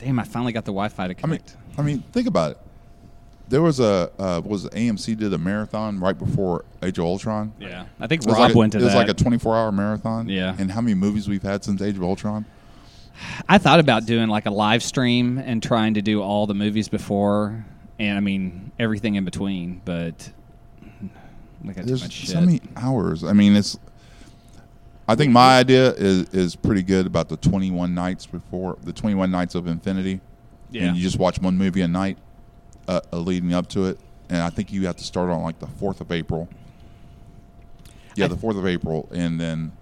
Damn, I finally got the Wi-Fi to I mean, connect. I mean, think about it. There was a uh, was AMC did a marathon right before Age of Ultron. yeah, I think was Rob like a, went to It was like a 24 hour marathon. Yeah. And how many movies we've had since Age of Ultron? I thought about doing like a live stream and trying to do all the movies before, and I mean everything in between. But I got too There's so many hours. I mean, it's. I think my idea is is pretty good about the 21 nights before the 21 nights of Infinity. Yeah. And you just watch one movie a night, uh, uh, leading up to it, and I think you have to start on like the 4th of April. Yeah, I- the 4th of April, and then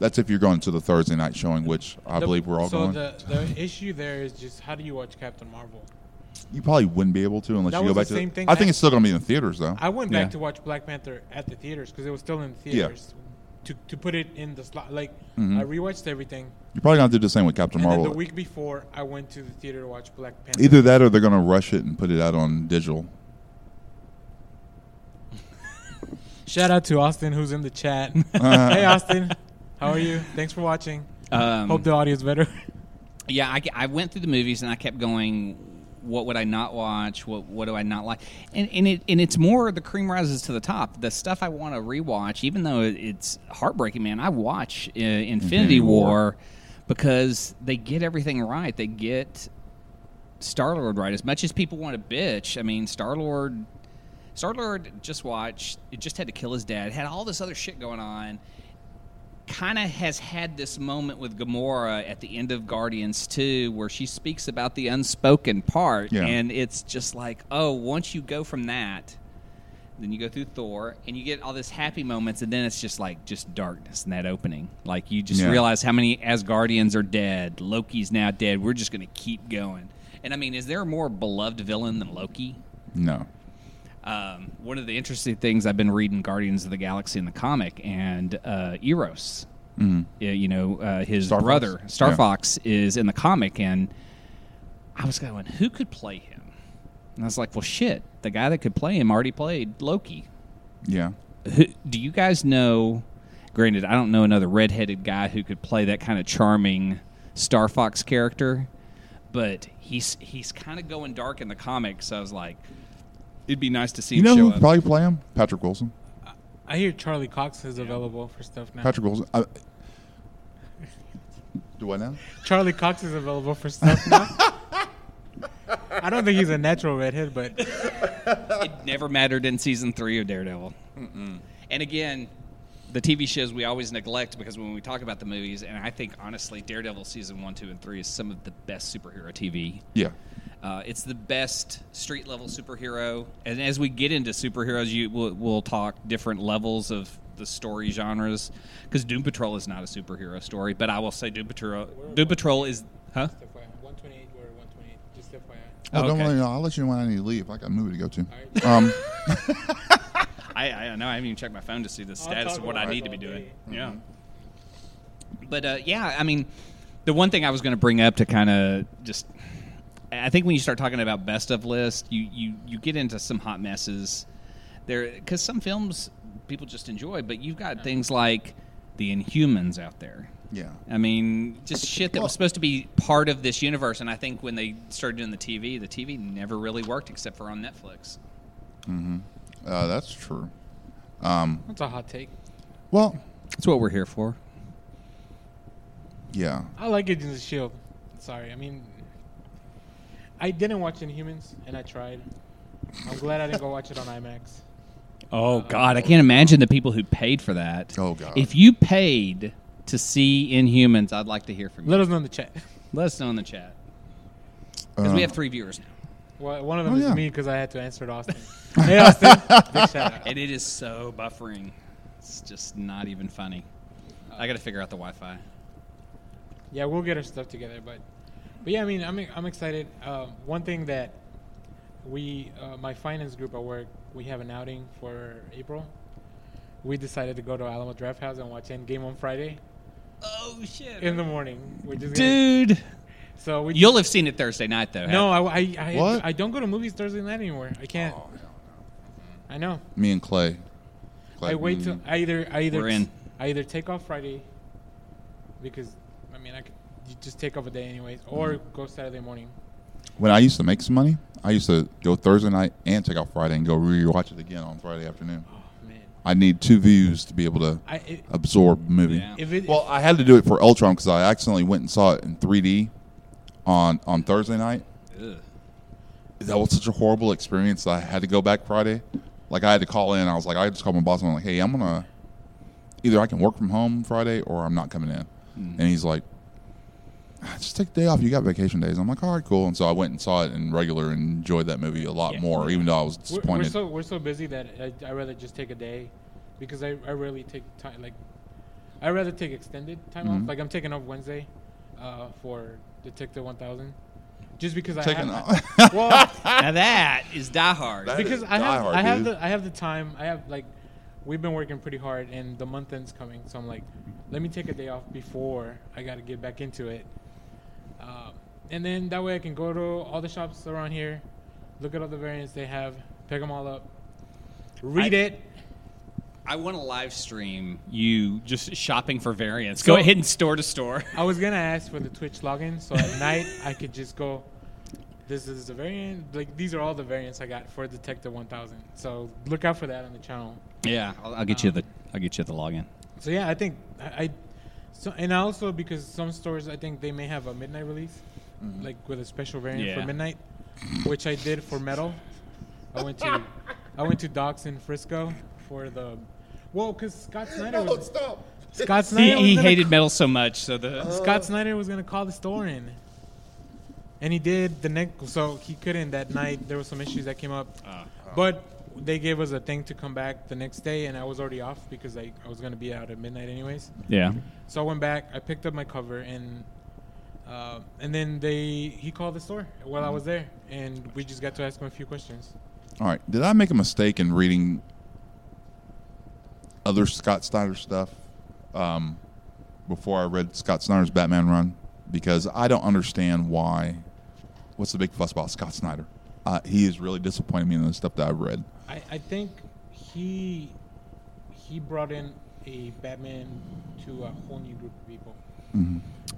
that's if you're going to the Thursday night showing, which I The- believe we're all so going. So the the issue there is just how do you watch Captain Marvel? You probably wouldn't be able to unless That you go was back the to. same thing I think I- it's still going to be in the theaters though. I went Yeah. back to watch Black Panther at the theaters because it was still in the Yeah. theaters. To, to put it in the slot, like Mhm. I rewatched everything, You're probably going to do the same with Captain and then Marvel. the week before I went to the theater to watch Black Panther. Either that or they're going to rush it and put it out on digital. Shout out to Austin who's in the chat. Hey Austin, how are you? Thanks for watching. Um, Hope the audio's better. yeah, I, I went through the movies and I kept going. What would I not watch? What what do I not like? And and it and it's more the cream rises to the top. The stuff I want to rewatch, even though it's heartbreaking, man. I watch uh, Infinity, War, War. because they get everything right. They get Star Lord right. As much as people want to bitch, I mean, Star Lord, Star Lord just watched. It just had to kill his dad. Had all this other shit going on. Kind of has had this moment with Gamora at the end of Guardians 2 where she speaks about the unspoken part. Yeah. And it's just like, oh, once you go from that, then you go through Thor and you get all this happy moments, and then it's just like just darkness in that opening. Like you just Yeah. realize how many Asgardians are dead. Loki's now dead. We're just going to keep going. And I mean, is there a more beloved villain than Loki? no. Um, one of the interesting things I've been reading Guardians of the Galaxy in the comic, and uh, Eros, Mhm. uh, you know, uh, his Star Fox. brother Star Yeah. Fox is in the comic, and I was going, who could play him? And I was like, well, shit, the guy that could play him already played Loki. Yeah. Who, do you guys know? Granted, I don't know another redheaded guy who could play that kind of charming Star Fox character, but he's he's kind of going dark in the comics. So I was like, it'd be nice to see You him know show who would up. probably play him? Patrick Wilson. I hear Charlie Cox is available for stuff now. Patrick Wilson. I, do what now? Charlie Cox is available for stuff now. I don't think he's a natural redhead, but it never mattered in season three of Daredevil. And again, the TV shows we always neglect because when we talk about the movies, and I think honestly, Daredevil season one, two, and three is some of the best superhero TV. Yeah. Uh, it's the best street level superhero, and as we get into superheroes, you we'll, we'll talk different levels of the story genres. Because Doom Patrol is not a superhero story, but I will say Doom Patrol. Doom Patrol is, huh? Just FYI, 128 or 128, just FYI. Oh, don't Okay. worry, I'll let you know when I need to leave. I got a movie to go to. right. Um, I, I know I haven't even checked my phone to see the status of what I need to be all doing. day. Yeah. But uh, yeah, I mean, the one thing I was going to bring up to kind of just I think when you start talking about best of list, you you you get into some hot messes there because some films people just enjoy, but you've got things like the Inhumans out there. Yeah. I mean, just shit that was supposed to be part of this universe. And I think when they started doing the TV, the TV never really worked except for on Netflix. Mm-hmm. Uh, that's true. Um, That's a hot take. well, That's what we're here for. yeah. I like Agents of Shield. Sorry, I mean, I didn't watch Inhumans, and I tried. I'm glad I didn't go watch it on IMAX. Oh God, I can't imagine the people who paid for that. Oh, God. If you paid to see Inhumans, I'd like to hear from you. Let us know in the chat. Let us know in the chat because Uh, we have three viewers now, Well, one of them Oh, is yeah. me because I had to answer to Austin. hey, Austin. Big shout out. and it is so buffering. It's just not even funny. I got to figure out the Wi-Fi. Yeah, we'll get our stuff together, but but yeah, I mean, I'm I'm excited. Uh, one thing that we, uh, my finance group at work, we have an outing for April. We decided to go to Alamo Drafthouse and watch Endgame on Friday Oh shit, in the morning. We're just gonna, dude! so we You'll have seen it Thursday night though. no, I I I, What? I don't go to movies Thursday night anymore. I can't. Oh, I know. me and Clay. Clay I wait till I either I either We're in. I either take off Friday because I mean I could you just take off a day anyways, or go Saturday morning. when I used to make some money, I used to go Thursday night and take out Friday and go rewatch it again on Friday afternoon. Oh man, I need two views to be able to I it, absorb the movie. Yeah. if it Well, I had to do it for Ultron because I accidentally went and saw it in 3D on on Thursday night. Ugh. That was such a horrible experience. I had to go back Friday. Like I had to call in. I was like, I just called my boss. and I'm like, hey, I'm gonna either I can work from home Friday or I'm not coming in. Hmm. And he's like, "Ah, just take the day off. You got vacation days. I'm like, all right, cool. And so I went and saw it in regular and enjoyed that movie a lot Yeah. more, even though I was we're, we're disappointed. so we're so busy that I I rather just take a day because I I rarely take time like I rather take extended time Mhm. off. Like I'm taking off Wednesday uh, for Detective 1000, just because I Taking have off. well now that is Die Hard. That- because is I Die have Hard, I have dude. the I have the time. I have like we've been working pretty hard and the month end's coming, so I'm like, let me take a day off before I got to get back into it. Um, and then that way I can go to all the shops around here, look at all the variants they have, pick them all up, read I- it. I want to live stream you just shopping for variants. Go So- ahead and store to store. I was gonna ask for the Twitch login, so at night I could just go. This is the variant. Like these are all the variants I got for Detective 1000. So look out for that on the channel. Yeah, I'll, I'll get you the I'll get you the login. So yeah, I think I, I so and also because some stores I think they may have a midnight release, like with a special variant Yeah. for midnight, which I did for metal. I went to I went to Doc's in Frisco for the well, because Scott Snyder was stop. Scott He, Snyder was he gonna hated metal so much, so the Scott Snyder was gonna call the store in, and he did the next. So he couldn't that night. There was some issues that came up, Uh, but they gave us a thing to come back the next day, and I was already off because I, I was gonna be out at midnight anyways. yeah. So I went back. I picked up my cover, and uh, and then they he called the store while I was there, and we just got to ask him a few questions. All right. Did I make a mistake in reading other Scott Snyder stuff um, before I read Scott Snyder's Batman run? Because I don't understand why. What's the big fuss about Scott Snyder? Uh, he is really disappointing me in the stuff that I've read. I, I think he he brought in a Batman to a whole new group of people.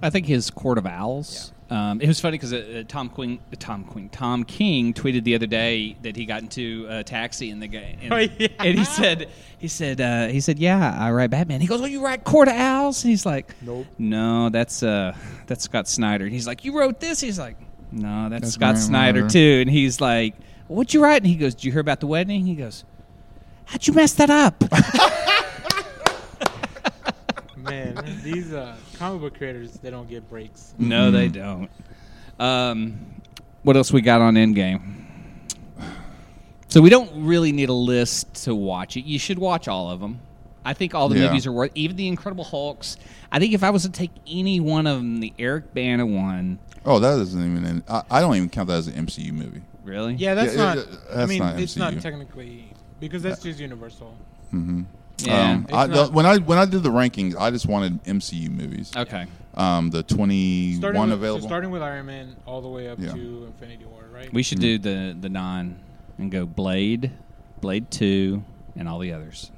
I think his Court of Owls. Um, it was funny because uh, uh, Tom Quinn, uh, Tom Quinn, Tom King tweeted the other day that he got into a taxi and the guy, and, Oh, yeah. and he said, he said, uh, he said, yeah, I write Batman. He goes, oh, you write Court of Owls? And he's like, Nope. no, that's uh, that's Scott Snyder. And he's like, you wrote this? He's like, no, that's, That's Scott Snyder Morrison." too. And he's like, what'd you write? And he goes, did you hear about the wedding? He goes, how'd you mess that up? Man, these uh, comic book creators, they don't get breaks. No, they don't. Um, what else we got on Endgame? So we don't really need a list to watch it. You should watch all of them. I think all the Yeah. movies are worth. Even the Incredible Hulks. I think if I was to take any one of them, the Eric Bana one. Oh, that isn't even. In, I, I don't even count that as an MCU movie. Really? Yeah, that's Yeah, not. yeah, I that's mean, not it's not MCU. technically because that's just Universal. Yeah. Um, I, It's the, when I when I did the rankings, I just wanted MCU movies. okay. Um, the twenty Starting one with, available. So starting with Iron Man all the way up Yeah. to Infinity War, right? We should do the the non and go Blade, Blade Two, and all the others.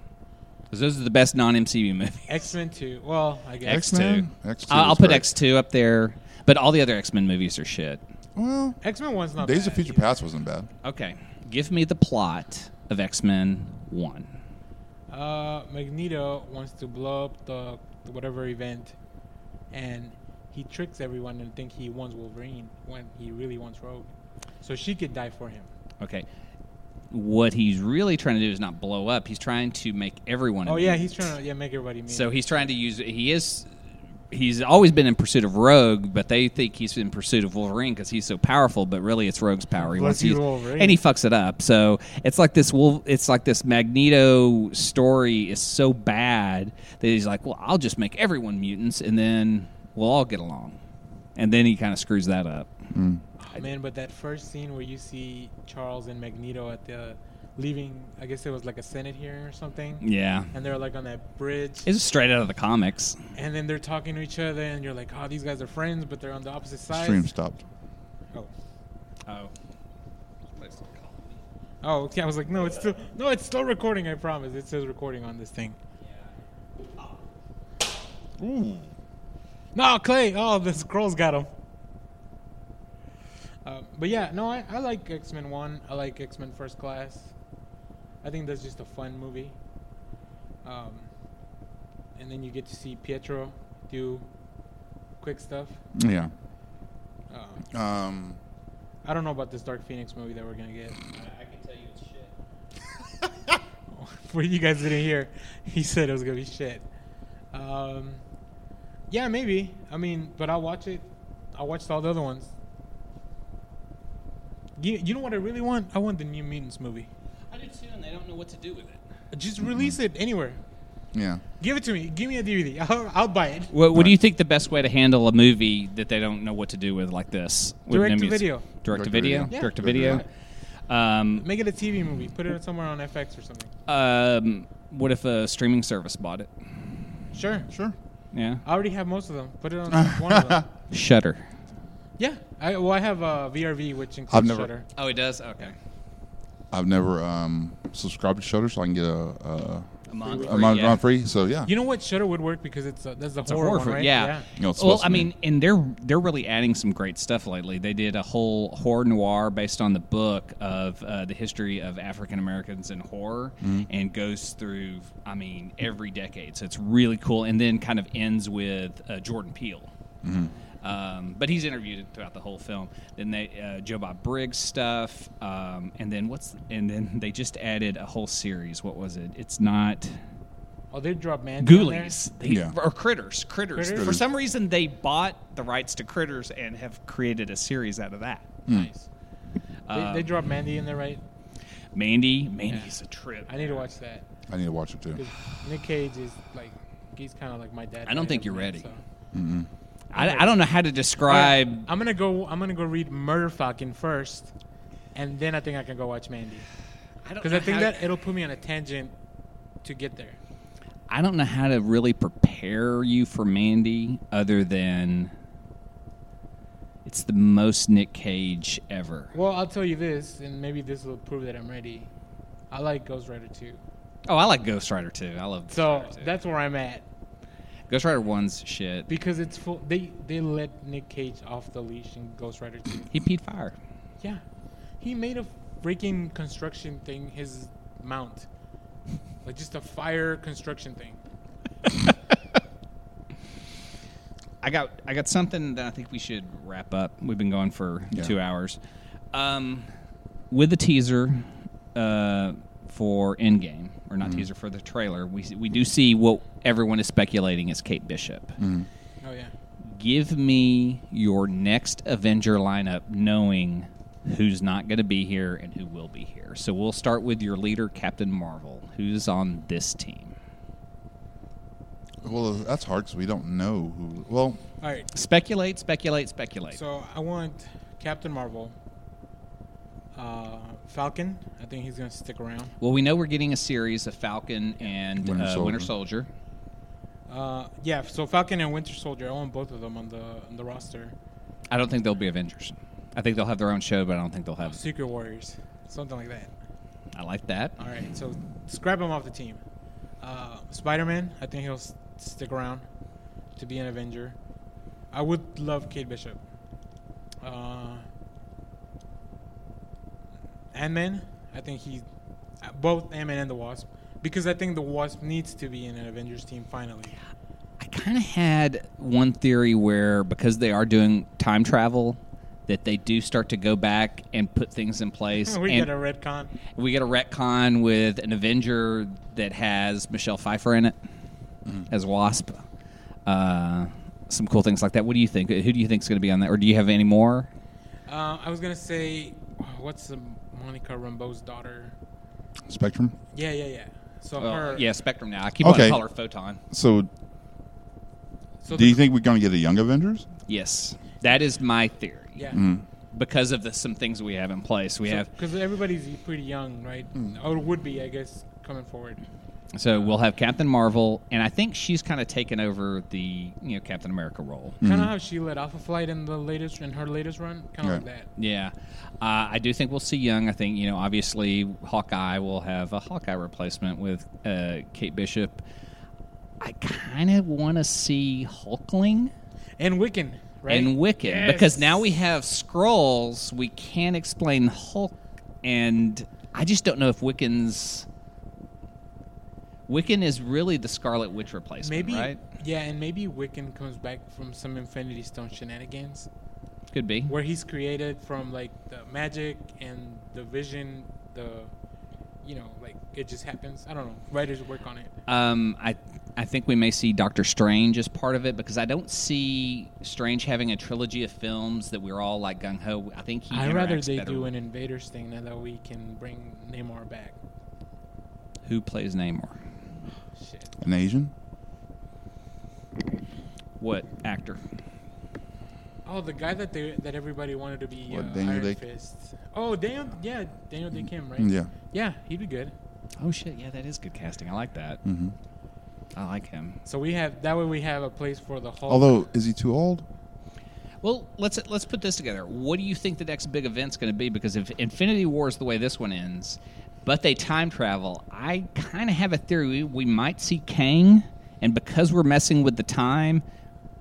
'Cause those are the best non MCU movies. X Men Two. Well, I guess X X-Men? two. X2 I'll, I'll put. X two up there, but all the other X Men movies are shit. well, X Men One's not. Days bad of Future either. Past wasn't bad. Okay, give me the plot of X Men One. Uh, Magneto wants to blow up the, the whatever event, and he tricks everyone and think he wants Wolverine when he really wants Rogue, so she could die for him. Okay. What he's really trying to do is not blow up. He's trying to make everyone. Oh yeah, he's trying to yeah make everybody mean. So he's trying to use. He is. He's always been in pursuit of Rogue, but they think he's in pursuit of Wolverine because he's so powerful. But really, it's Rogue's power. He wants to use use- Wolverine. and he fucks it up. So it's like this. Wolf, it's like this Magneto story is so bad that he's like, well, I'll just make everyone mutants, and then we'll all get along. And then he kind of screws that up. Mm. Oh, man, but that first scene where you see Charles and Magneto at the leaving, I guess it was like a Senate hearing or something, Yeah, and they're like on that bridge, it's straight out of the comics. and then they're talking to each other, and you're like, oh, these guys are friends, but they're on the opposite sides. Stream stopped. Oh. Oh. Oh, okay. I was like, no, it's still no, it's still recording. I promise. It says recording on this thing. Ooh. No, Clay. Oh, the scrolls got him. Uh, but yeah, no, I, I like X Men One. I like X Men First Class. I think that's just a fun movie. Um, and then you get to see Pietro do quick stuff. Yeah. Uh, Um. I don't know about this Dark Phoenix movie that we're gonna get. I can tell you it's shit. For you guys didn't hear, he said it was gonna be shit. Um, yeah, maybe. I mean, but I'll watch it. I watched all the other ones. You, you know what I really want? I want the New Mutants movie. I do too, and they don't know what to do with it. Just release it anywhere. Yeah. Give it to me. Give me a DVD. I'll, I'll buy it. What, what do you think the best way to handle a movie that they don't know what to do with like this? Direct to video. Direct to Direct to video. video. Direct to video. Um, Make it a TV movie. Put it somewhere on FX or something. um, what if a streaming service bought it? Sure. Sure. Yeah. I already have most of them. Put it on one of them. Shudder. Yeah. I, well, I have uh, VRV, which includes I've never- Shudder. Oh, it does. Okay. I've never um subscribed to Shudder, so I can get a a, A month. a free, month yeah. month free. So yeah. You know what? Shudder would work because it's uh, that's the It's a horror, horror one, right? yeah. You know, Well, I mean, and they're they're really adding some great stuff lately. They did a whole horror noir based on the book of uh, the history of African Americans in horror, Mm-hmm. and goes through, I mean, every decade. So it's really cool, and then kind of ends with uh, Jordan Peele. Mm-hmm. Um, but he's interviewed throughout the whole film. Then they uh, Joe Bob Briggs stuff, um, and then what's and then they just added a whole series. What was it? It's not. Oh, they dropped Mandy on? Ghoulies They- Yeah. or critters, critters. Critters? For some reason, they bought the rights to critters and have created a series out of that. Hmm. Nice. They, Um, they dropped Mandy in there, right? Mandy, Mandy's a trip. I need to watch that. I need to watch it too. Nick Cage is like, he's kind of like my dad. I don't think you're ready. so. Mm-mm. I, I don't know how to describe. Alright, I'm gonna go. I'm gonna go read Murder Falcon first, and then I think I can go watch Mandy. I don't Because know I think that it'll put me on a tangent to get there. I don't know how to really prepare you for Mandy, other than it's the most Nick Cage ever. Well, I'll tell you this, and maybe this will prove that I'm ready. I like Ghost Rider 2. Oh, I like Ghost Rider too. I love Ghost So too. that's where I'm at Ghost Rider one's shit. because it's full. They they let Nick Cage off the leash in Ghost Rider 2. He peed fire. Yeah, he made a freaking construction thing his mount, like just a fire construction thing. I got I got something that I think we should wrap up. We've been going for Yeah. two hours. Um, with the teaser uh, for Endgame, or not teaser for the trailer, we we do see what everyone is speculating is Kate Bishop. Mm. Oh yeah. Give me your next Avenger lineup, knowing who's not going to be here and who will be here. So we'll start with your leader, Captain Marvel. Who's on this team? Well, that's hard because we don't know who. Well, All right. Speculate, speculate, speculate. So I want Captain Marvel, uh, Falcon. I think he's gonna stick around. Well, we know we're getting a series of Falcon and Winter uh, Winter Soldier. Soldier. Uh, yeah. So Falcon and Winter Soldier, I want both of them on the on the roster. I don't think they'll be Avengers. I think they'll have their own show, but I don't think they'll have. Secret Warriors, something like that. I like that. All right, so scrap him off the team. Uh, Spider Man, I think he'll s- stick around to be an Avenger. I would love Kate Bishop. Uh, Ant Man, I think he, both Ant Man and the Wasp, because I think the Wasp needs to be in an Avengers team finally. I kind of had one theory where because they are doing time travel, that they do start to go back and put things in place. we and get a retcon. we get a retcon with an Avenger that has Michelle Pfeiffer in it as Wasp. Uh, some cool things like that. What do you think? Who do you think is going to be on that? Or do you have any more? Uh, I was gonna say, what's the Monica Rambeau's daughter? Spectrum. Yeah, yeah, yeah. So Well, her, yeah, Spectrum now. I keep wanting Okay. to call her Photon. So, So do the- you think we're going to get a Young Avengers? Yes, that is my theory. Yeah. Mm. Because of the some things we have in place, we have because everybody's pretty young, right? Or would be, I guess, coming forward. So we'll have Captain Marvel, and I think she's kind of taken over the you know Captain America role. Mm-hmm. Kind of how she led Alpha Flight in the latest in her latest run, kind of like that. Yeah, uh, I do think we'll see Young. I think you know obviously Hawkeye will have a Hawkeye replacement with uh, Kate Bishop. I kind of want to see Hulkling And Wiccan, right? and Wiccan Yes. because now we have scrolls. We can't explain Hulk, and I just don't know if Wiccan's. Wiccan is really the Scarlet Witch replacement, maybe, right? yeah, and maybe Wiccan comes back from some Infinity Stone shenanigans Could be. where he's created from like the magic and the vision, the you know, like it just happens. I don't know. Writers work on it. Um, I I think we may see Doctor Strange as part of it because I don't see Strange having a trilogy of films that we're all like gung ho. I think he. I'd rather they do with- an Invaders thing now that we can bring Namor back. Who plays Namor? Shit. An Asian? What actor? Oh, the guy that they that everybody wanted to be What, uh, Daniel Iron Day- Fist. Oh, Daniel, yeah, Daniel Dae Kim, right? Yeah. Yeah, he'd be good. Oh shit! Yeah, that is good casting. I like that. Mm-hmm. I like him. So we have that way we have a place for the Hulk. Although, is he too old? Well, let's let's put this together. What do you think the next big event's going to be? Because if Infinity War is the way this one ends, but they time travel, I kind of have a theory we, we might see Kang, and because we're messing with the time,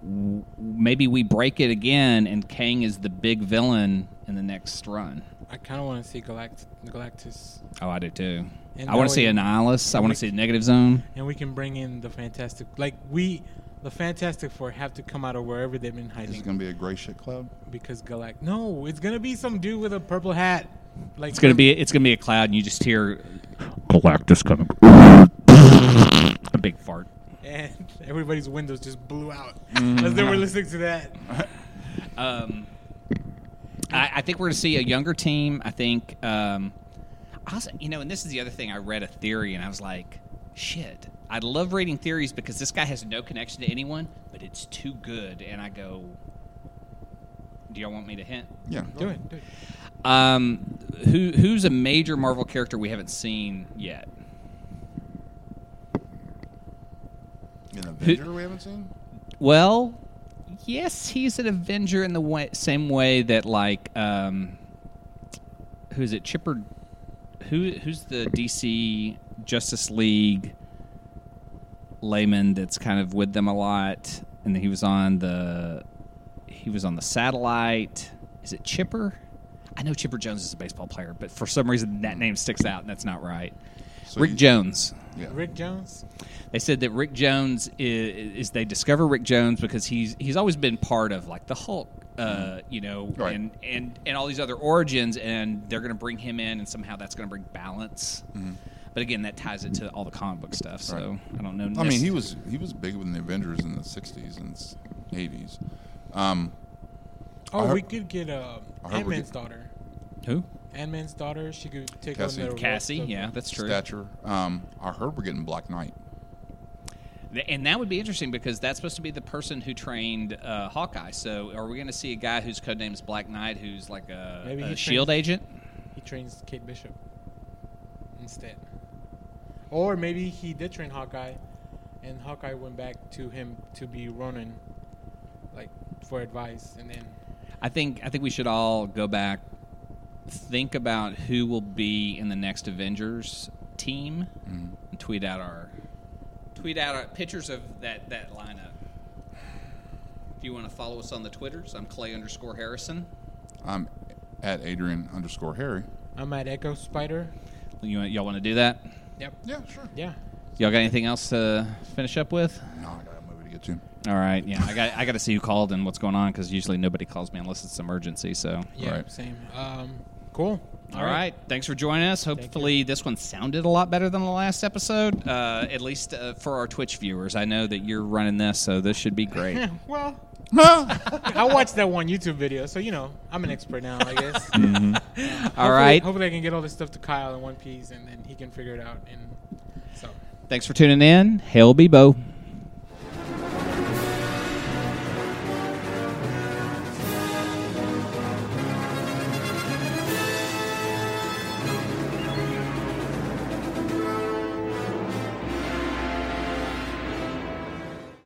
w- maybe we break it again, and Kang is the big villain in the next run. I kind of want to see Galact- Galactus, Oh, I do too. And I want to see way- Annihilus. I want to see Negative Zone. and we can bring in the Fantastic. Like we, the Fantastic Four have to come out of wherever they've been Is hiding it going to be a gray shit cloud? because Galact. No, it's gonna be some dude with a purple hat. Like It's gonna be it's gonna be a cloud, and you just hear Galactus coming. a big fart. and everybody's windows just blew out Mm-hmm. as they were listening to that. Um, I, I think we're going to see a younger team. I think, um, also, you know, and this is the other thing. I read a theory and I was like, shit. I love reading theories because this guy has no connection to anyone, but it's too good. And I go, do y'all want me to hint? Yeah. Do it. Do it. Um, who who's a major Marvel character we haven't seen yet? An Avenger we haven't seen? Well, yes, he's an Avenger in the way, same way that like um, who is it? Chipper. Who who's the DC Justice League layman that's kind of with them a lot, and he was on the he was on the satellite. Is it Chipper? I know Chipper Jones is a baseball player, but for some reason that name sticks out, and that's not right. So Rick you- Jones. Yeah. Rick Jones. They said that Rick Jones is, is they discover Rick Jones because he's he's always been part of like the Hulk, uh, you know, Right. and, and and all these other origins, and they're going to bring him in, and somehow that's going to bring balance. But again, that ties it to all the comic book stuff. So Right. I don't know. I mean, he was he was big with the Avengers in the '60s and '80s. Um, Oh, heard- we could get uh, I Ant Man's daughter. who Ant Man's daughter. She could take Cassie. on the role Cassie. of- Yeah, that's true. stature. Um, I heard we're getting Black Knight. And that would be interesting because that's supposed to be the person who trained uh, Hawkeye. So are we going to see a guy whose codename is Black Knight, who's like a, Maybe a he Shield trains- agent? He trains Kate Bishop instead. Or maybe he did train Hawkeye, and Hawkeye went back to him to be Ronin, like for advice, and then I think I think we should all go back, think about who will be in the next Avengers team, Mm-hmm. and tweet out our tweet out our pictures of that that lineup. If you want to follow us on the Twitters, I'm Clay underscore Harrison. I'm at Adrian underscore Harry. I'm at Eckospider. You y'all want to do that? Yep. Yeah, sure. Yeah. Y'all got anything else to finish up with? No, I got a movie to get to. All right, yeah, I got I got to see who called and what's going on because usually nobody calls me unless it's emergency. So, Yeah. Right. Same. Um. Cool. all right, thanks for joining us. Hopefully, this one sounded a lot better than the last episode. Uh, at least uh, for our Twitch viewers, I know that you're running this, so this should be great. well, I watched that one YouTube video, so you know I'm an expert now. I guess. all Hopefully- right, Hopefully, I can get all this stuff to Kyle in one piece, and then he can figure it out. And so, thanks for tuning in. Hail Bebo.